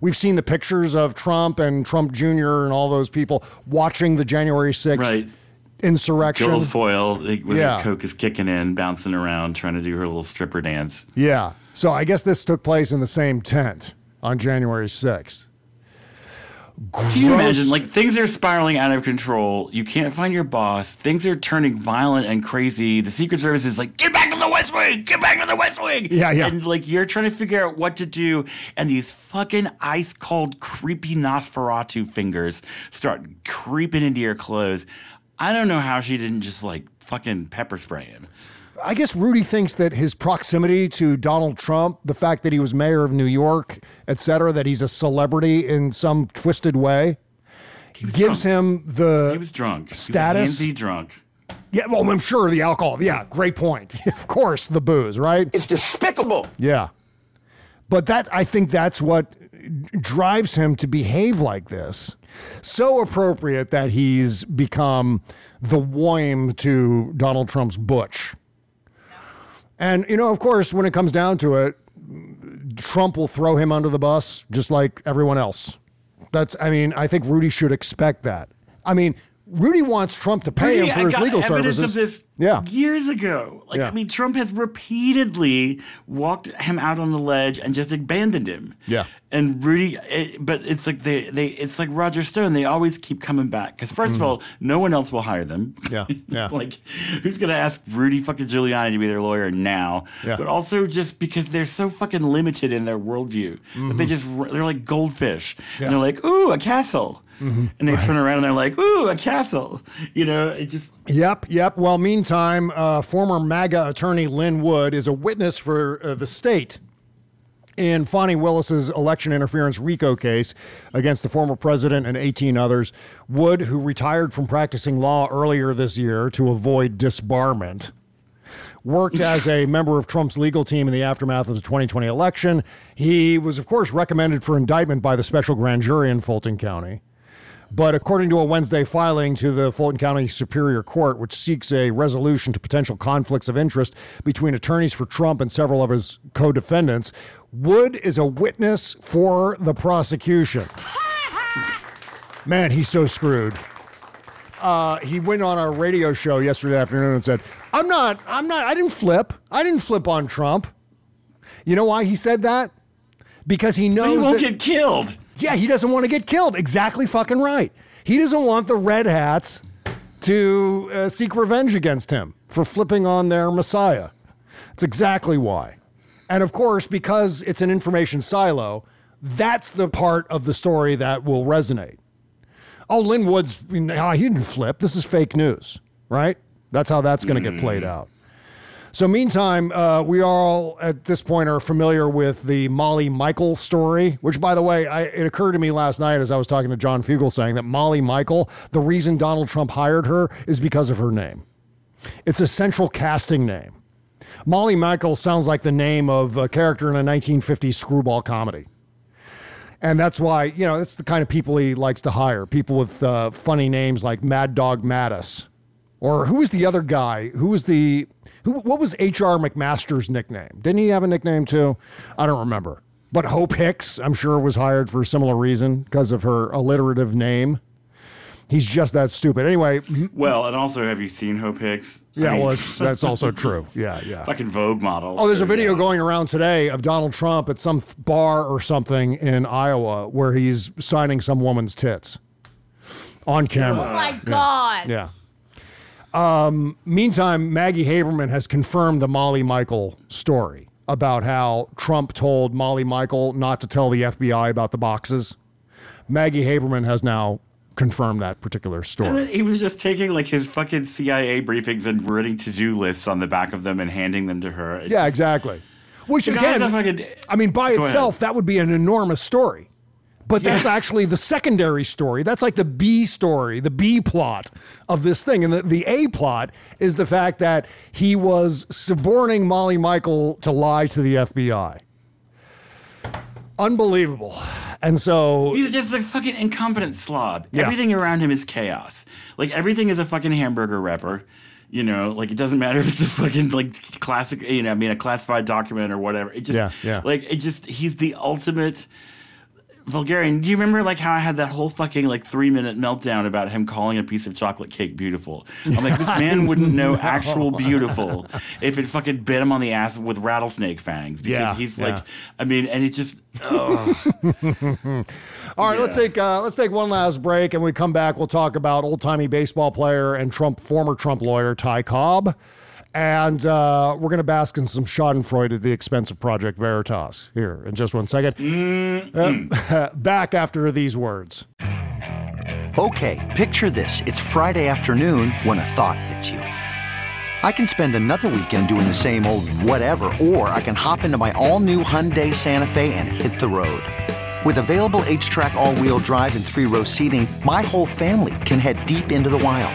We've seen the pictures of Trump and Trump Jr. and all those people watching the January 6th Right. insurrection. Guilfoyle, foil with Yeah. her coke is kicking in, bouncing around, trying to do her little stripper dance. Yeah. So I guess this took place in the same tent on January 6th. Can you imagine? Like things are spiraling out of control. You can't find your boss. Things are turning violent and crazy. The Secret Service is like, get back West Wing, get back to the West Wing. Yeah, yeah. And like you're trying to figure out what to do, and these fucking ice cold, creepy Nosferatu fingers start creeping into your clothes. I don't know how she didn't just like fucking pepper spray him. I guess Rudy thinks that his proximity to Donald Trump, the fact that he was mayor of New York, et cetera, that he's a celebrity in some twisted way, gives him the He was drunk. status. He was drunk. Yeah, well, I'm sure the alcohol. Yeah, great point. of course, the booze, right? It's despicable. Yeah. But that I think that's what drives him to behave like this. So appropriate that he's become the whim to Donald Trump's Butch. And you know, of course, when it comes down to it, Trump will throw him under the bus just like everyone else. That's I mean, I think Rudy should expect that. I mean, Rudy wants Trump to pay Rudy, him for I his got legal evidence services. of this yeah. years ago. Like, Yeah. I mean, Trump has repeatedly walked him out on the ledge and just abandoned him. Yeah. And Rudy, it, but it's like they, they, it's like Roger Stone. They always keep coming back because 1st of Mhm. all, no one else will hire them. Yeah, yeah. like, who's gonna ask Rudy fucking Giuliani to be their lawyer now? Yeah. But also just because they're so fucking limited in their worldview that they Mhm. just they're like goldfish, Yeah. and they're like, ooh, a castle. Mhm. And they Right. turn around and they're like, "Ooh, a castle!" You know, it just Yep, yep. Well, meantime, uh, former MAGA attorney Lin Wood is a witness for uh, the state in Fani Willis's election interference RICO case against the former president and 18 others. Wood, who retired from practicing law earlier this year to avoid disbarment, worked as a member of Trump's legal team in the aftermath of the 2020 election. He was, of course, recommended for indictment by the special grand jury in Fulton County. But according to a Wednesday filing to the Fulton County Superior Court, which seeks a resolution to potential conflicts of interest between attorneys for Trump and several of his co defendants, Wood is a witness for the prosecution. Man, he's so screwed. Uh, he went on a radio show yesterday afternoon and said, I'm not, I'm not, I didn't flip. I didn't flip on Trump. You know why he said that? Because he knows so he won't that- get killed. Yeah, he doesn't want to get killed. Exactly fucking right. He doesn't want the red hats to uh, seek revenge against him for flipping on their Messiah. That's exactly why. And of course, because it's an information silo, that's the part of the story that will resonate. Oh, Lin Woods, ah, he didn't flip. This is fake news, right? That's how that's going to get played out. So, meantime, uh, we all at this point are familiar with the Molly Michael story, which, by the way, I, it occurred to me last night as I was talking to John Fugel saying that Molly Michael, the reason Donald Trump hired her is because of her name. It's a central casting name. Molly Michael sounds like the name of a character in a 1950s screwball comedy. And that's why, you know, that's the kind of people he likes to hire people with uh, funny names like Mad Dog Mattis. Or who was the other guy? Who was the, who, what was H.R. McMaster's nickname? Didn't he have a nickname too? I don't remember. But Hope Hicks, I'm sure, was hired for a similar reason because of her alliterative name. He's just that stupid. Anyway, Well, and also, have you seen Hope Hicks? I yeah, mean, well, that's, that's also true. Yeah, yeah. Fucking Vogue model. Oh, there's a video yeah. going around today of Donald Trump at some bar or something in Iowa where he's signing some woman's tits on camera. Oh my Yeah. God. Yeah. Um, meantime, Maggie Haberman has confirmed the Molly Michael story about how Trump told Molly Michael not to tell the FBI about the boxes. Maggie Haberman has now confirmed that particular story. he was just taking like his fucking CIA briefings and writing to-do lists on the back of them and handing them to her. It Yeah, exactly. Which again, fucking- I mean, by Go ahead. itself, that would be an enormous story. But that's Yeah. actually the secondary story. That's like the B story, the B plot of this thing. And the, the A plot is the fact that he was suborning Molly Michael to lie to the FBI. Unbelievable. And so He's just a fucking incompetent slob. Yeah. Everything around him is chaos. Like everything is a fucking hamburger wrapper. You know, like it doesn't matter if it's a fucking like classic, you know, I mean, a classified document or whatever. It just, Yeah, yeah. like, it just, he's the ultimate Vulgarian. Do you remember like how I had that whole fucking like three minute meltdown about him calling a piece of chocolate cake beautiful? I'm like, this man wouldn't know No. actual beautiful if it fucking bit him on the ass with rattlesnake fangs because Yeah, he's yeah. like, I mean, and it just, oh. All right, let's take uh, let's take one last break, and we come back. We'll talk about old timey baseball player and Trump former Trump lawyer Ty Cobb, and uh, we're going to bask in some Schadenfreude at the expense of Project Veritas here in just one second. Uh, back after these words. Okay, picture this. It's Friday afternoon when a thought hits you. I can spend another weekend doing the same old whatever, or I can hop into my all new Hyundai Santa Fe and hit the road. With available HTRAC, all wheel drive, and three row seating, my whole family can head deep into the wild.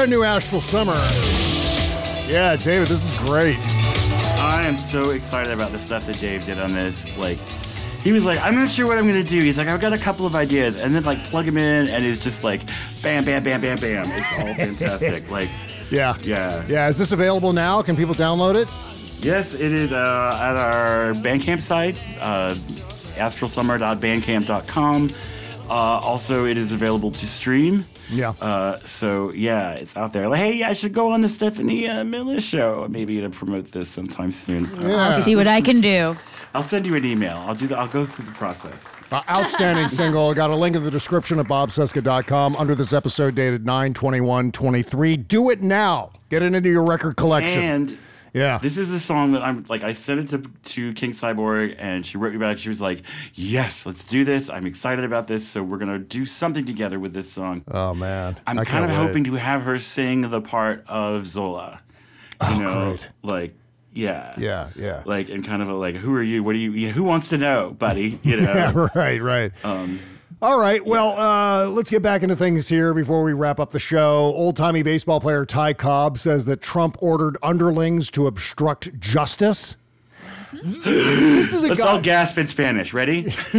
Brand new Astral Summer. Yeah, David, this is great. I am so excited about the stuff that Dave did on this. Like, he was like, I'm not sure what I'm gonna do. He's like, I've got a couple of ideas, and then like plug him in, and it's just like, bam, bam, bam, bam, bam. It's all fantastic. like, Yeah. yeah, Yeah, is this available now? Can people download it? Yes, it is uh, at our Bandcamp site, uh, astralsummer.bandcamp.com. Uh, also, it is available to stream. Yeah. Uh, so yeah, it's out there. Like, hey, I should go on the Stephanie uh, Miller show, maybe to promote this sometime soon. I'll see what I can do. I'll send you an email. I'll do that. I'll go through the process. Uh, outstanding single. Got a link in the description at bobcesca.com under this episode dated 9 21 23. Do it now. Get it into your record collection. And yeah, this is the song that I'm like. I sent it to to King Cyborg, and she wrote me back. She was like, "Yes, let's do this. I'm excited about this. So we're gonna do something together with this song." Oh man, I'm I kind of wait. hoping to have her sing the part of Zola. You Oh, know, great. like yeah, Yeah, yeah. like and kind of a like, who are you? What do you? Yeah, who wants to know, buddy? You know, Yeah, right, right. Um, All right. Well, uh, let's get back into things here before we wrap up the show. Old timey baseball player Ty Cobb says that Trump ordered underlings to obstruct justice. this is a Let's guy. all gasp in Spanish. Ready?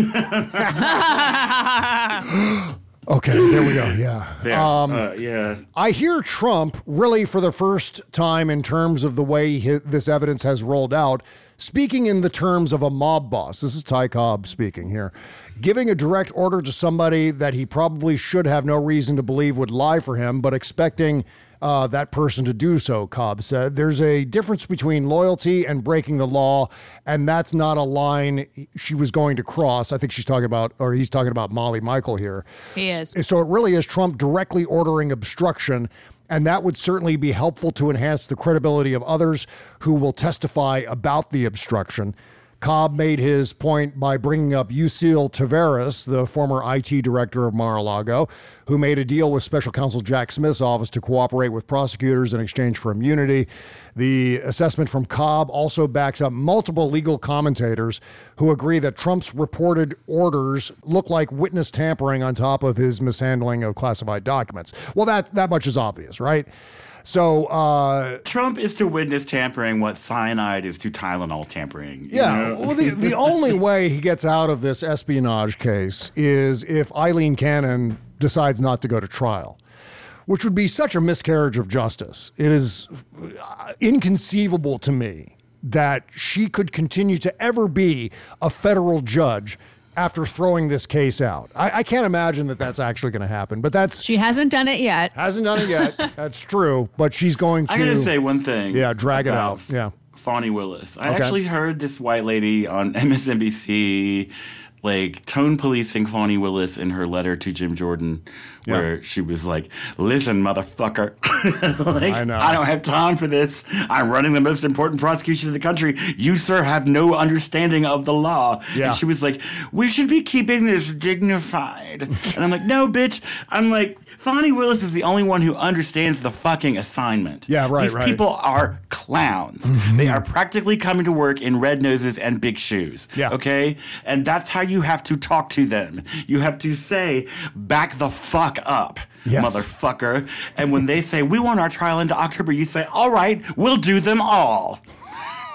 okay, there we go. Yeah. There. Um, Uh, yeah. I hear Trump really for the first time in terms of the way hi this evidence has rolled out, speaking in the terms of a mob boss. This is Ty Cobb speaking here, giving a direct order to somebody that he probably should have no reason to believe would lie for him, but expecting uh, that person to do so, Cobb said. There's a difference between loyalty and breaking the law, and that's not a line she was going to cross. I think she's talking about, or he's talking about Molly Michael here. He is. So it really is Trump directly ordering obstruction. And that would certainly be helpful to enhance the credibility of others who will testify about the obstruction. Cobb made his point by bringing up Yuscil Taveras, the former IT director of Mar a Lago, who made a deal with special counsel Jack Smith's office to cooperate with prosecutors in exchange for immunity. The assessment from Cobb also backs up multiple legal commentators who agree that Trump's reported orders look like witness tampering on top of his mishandling of classified documents. Well, that, that much is obvious, right? So uh, Trump is to witness tampering what cyanide is to Tylenol tampering. you Yeah. know? Well, the, the only way he gets out of this espionage case is if Aileen Cannon decides not to go to trial, which would be such a miscarriage of justice. It is uh, inconceivable to me that she could continue to ever be a federal judge after throwing this case out. I, I can't imagine that that's actually going to happen, but that's She hasn't done it yet. hasn't done it yet. that's true, but she's going to. I'm gonna say one thing. Yeah, drag it out. Yeah. Fani Willis. I Okay. actually heard this white lady on MSNBC like tone policing Fani Willis in her letter to Jim Jordan, where she was like, "Listen, motherfucker, like, I know. I don't have time for this. I'm running the most important prosecution in the country. You, sir, have no understanding of the law." Yeah. And she was like, "We should be keeping this dignified." and I'm like, "No, bitch." I'm like. Fani Willis is the only one who understands the fucking assignment. Yeah, right, These right. people are clowns. Mm-hmm. They are practically coming to work in red noses and big shoes. Yeah. Okay? And that's how you have to talk to them. You have to say, back the fuck up, Yes. motherfucker. And when they say, we want our trial into October, you say, all right, we'll do them all.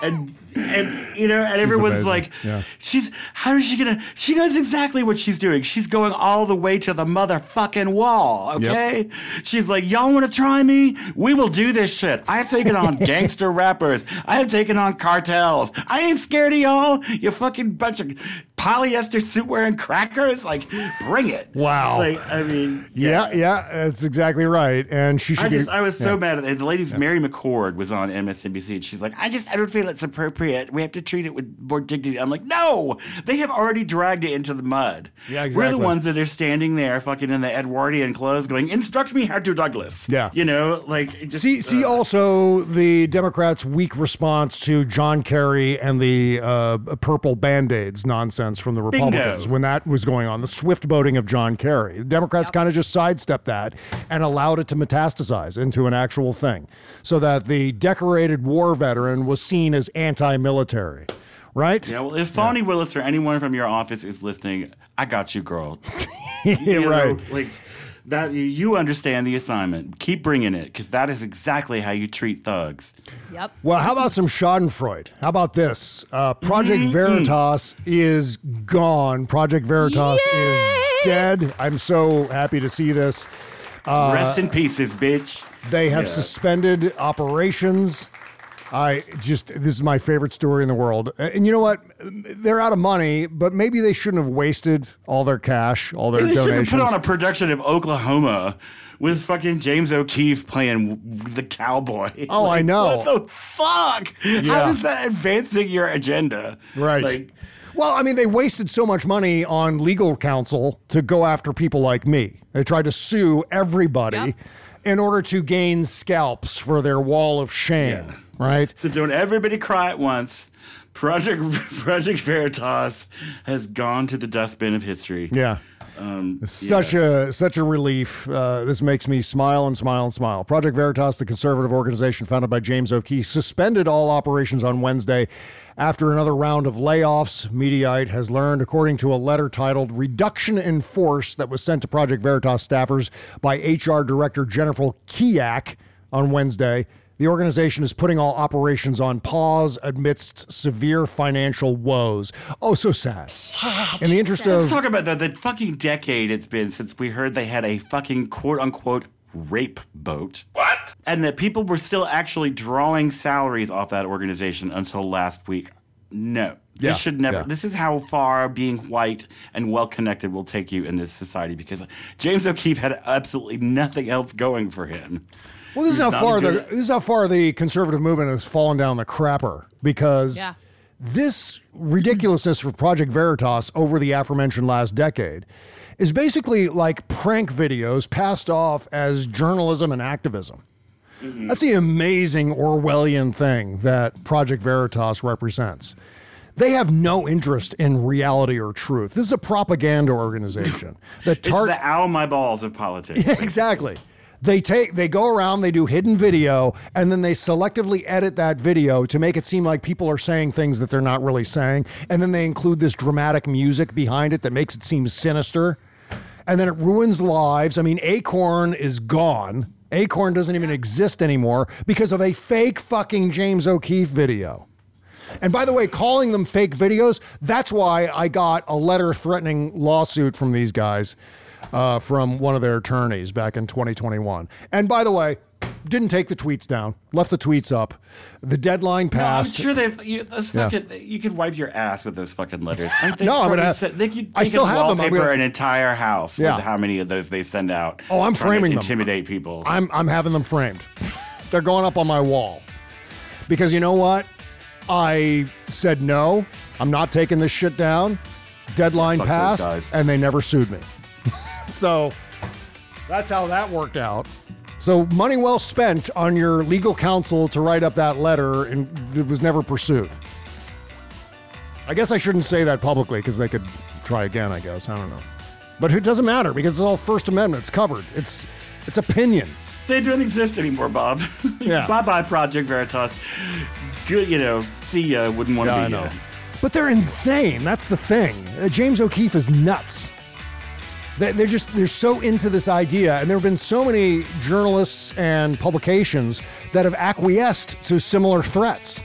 And and you know, and everyone's amazing. like, Yeah. she's how is she gonna? She knows exactly what she's doing. She's going all the way to the motherfucking wall. Okay, she's like, y'all want to try me? We will do this shit. I have taken on gangster rappers. I have taken on cartels. I ain't scared of y'all. You fucking bunch of polyester suit wearing crackers. Like, bring it. Wow. Like, I mean, Yeah, yeah, that's exactly right. And she should I just I was so mad at it. The lady's Mary McCord was on MSNBC and she's like, I just I don't feel it's appropriate. We have to treat it with more dignity. I'm like, no, they have already dragged it into the mud. Yeah, We're the ones that are standing there fucking in the Edwardian clothes going, instruct me how to Douglas. Yeah. You know, like just, See, see uh, also the Democrats' weak response to John Kerry and the uh, purple band aids nonsense from the Republicans when that was going on, the swift boating of John Kerry. The Democrats kind of just sidestepped that and allowed it to metastasize into an actual thing so that the decorated war veteran was seen as anti military, right? Yeah, well, if Fani Willis or anyone from your office is listening, I got you, girl. Yeah, You know, right. Like that, you understand the assignment. Keep bringing it because that is exactly how you treat thugs. Yep. Well, how about some Schadenfreude? How about this? Uh, Project Veritas is gone. Project Veritas is dead. I'm so happy to see this. Uh, Rest in pieces, bitch. They have Yeah. suspended operations. I just this is my favorite story in the world. And you know what? They're out of money, but maybe they shouldn't have wasted all their cash, all their They should have put on a production of Oklahoma with fucking James O'Keefe playing the cowboy. Oh, I know. What the fuck? Yeah. How is that advancing your agenda? Right. Like, well, I mean, they wasted so much money on legal counsel to go after people like me. They tried to sue everybody in order to gain scalps for their wall of shame, right? so don't everybody cry at once. Project Project Veritas has gone to the dustbin of history. Yeah. Um, Such a such a relief. Uh, this makes me smile and smile and smile. Project Veritas, the conservative organization founded by James O'Keefe, suspended all operations on Wednesday after another round of layoffs. Mediaite has learned, according to a letter titled "Reduction in Force" that was sent to Project Veritas staffers by HR Director Jennifer Kiak on Wednesday. The organization is putting all operations on pause amidst severe financial woes. Oh, so sad. Sad. In the interest of Let's talk about the, the fucking decade it's been since we heard they had a fucking quote unquote rape boat. What? And that people were still actually drawing salaries off that organization until last week. No. Yeah, This should never. yeah. This is how far being white and well connected will take you in this society because James O'Keefe had absolutely nothing else going for him. Well, this is how far the this is how far the conservative movement has fallen down the crapper because Yeah. this ridiculousness for Project Veritas over the aforementioned last decade is basically like prank videos passed off as journalism and activism. Mm-hmm. That's the amazing Orwellian thing that Project Veritas represents. They have no interest in reality or truth. This is a propaganda organization that It's the ow my balls of politics. yeah, exactly. They take they go around, they do hidden video, and then they selectively edit that video to make it seem like people are saying things that they're not really saying. And then they include this dramatic music behind it that makes it seem sinister. And then it ruins lives. I mean, Acorn is gone. Acorn doesn't even exist anymore because of a fake fucking James O'Keefe video. And by the way, calling them fake videos, that's why I got a letter threatening lawsuit from these guys uh, from one of their attorneys back in 2021. And by the way, didn't take the tweets down, left the tweets up. The deadline No, I'm passed. sure they've. You, those Yeah. you could wipe your ass with those fucking letters. No, I'm probably gonna- se- they could, I still could have them. I'm gonna- an entire house Yeah. with how many of those they send out. Oh, I'm trying to framing them. Intimidate people. I'm I'm having them framed. They're going up on my wall. Because you know what? I said no. I'm not taking this shit down. Deadline Fuck passed and they never sued me. So that's how that worked out. So money well spent on your legal counsel to write up that letter and it was never pursued. I guess I shouldn't say that publicly because they could try again, I guess. I don't know. But it doesn't matter because it's all First Amendment. It's covered. It's it's opinion. They don't exist anymore, Bob. Yeah. bye bye, Project Veritas. Good, you know, see ya, wouldn't want to Yeah, I know. ya. But they're insane. That's the thing. Uh, James O'Keefe is nuts. They- They're just they're so into this idea, and there have been so many journalists and publications that have acquiesced to similar threats.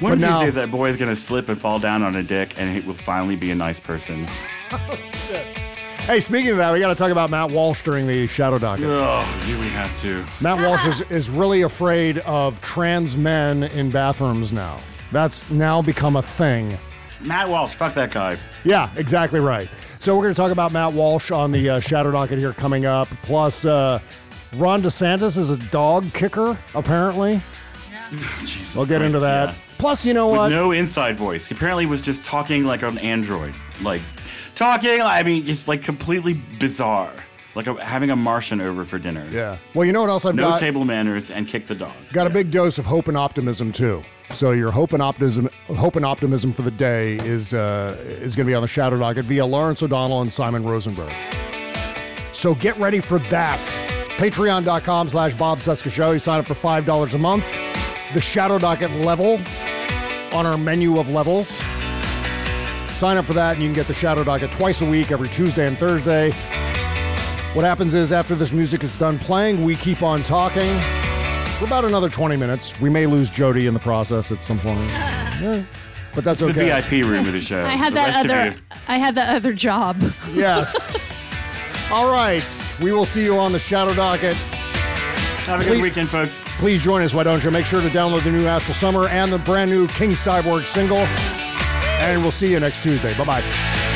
One But of these now- days, that boy is going to slip and fall down on a dick, and he will finally be a nice person. Hey, speaking of that, we got to talk about Matt Walsh during the Shadow docket. Oh, do we have to? Matt uh-huh. Walsh is, is really afraid of trans men in bathrooms now. That's now become a thing. Matt Walsh, fuck that guy. Yeah, exactly right. So we're going to talk about Matt Walsh on the uh, Shadow Docket here coming up. Plus, uh, Ron DeSantis is a dog kicker, apparently. Jesus We'll get Christ, into that. yeah. Plus, you know With what? no inside voice. He apparently was just talking like an android. Like, talking, I mean, it's like completely bizarre. Like a, having a Martian over for dinner. Yeah. Well, you know what else I've No got? table manners and kick the dog. Got a big dose of hope and optimism too. So your hope and optimism, hope and optimism for the day is uh, is going to be on the Shadow Docket via Lawrence O'Donnell and Simon Rosenberg. So get ready for that. Patreon.com slash Bob Cesca Show. You sign up for five dollars a month. The Shadow Docket level on our menu of levels. Sign up for that, and you can get the Shadow Docket twice a week, every Tuesday and Thursday. What happens is after this music is done playing, we keep on talking for about another 20 minutes. We may lose Jody in the process at some point. Yeah, But that's It's okay. the VIP room of the show. I had The that other. I had that other job. Yes. All right. We will see you on the Shadow Docket. Have a good weekend, folks. Please join us, why don't you? Make sure to download the new Astral Summer and the brand new King Cyborg single. And we'll see you next Tuesday. Bye bye.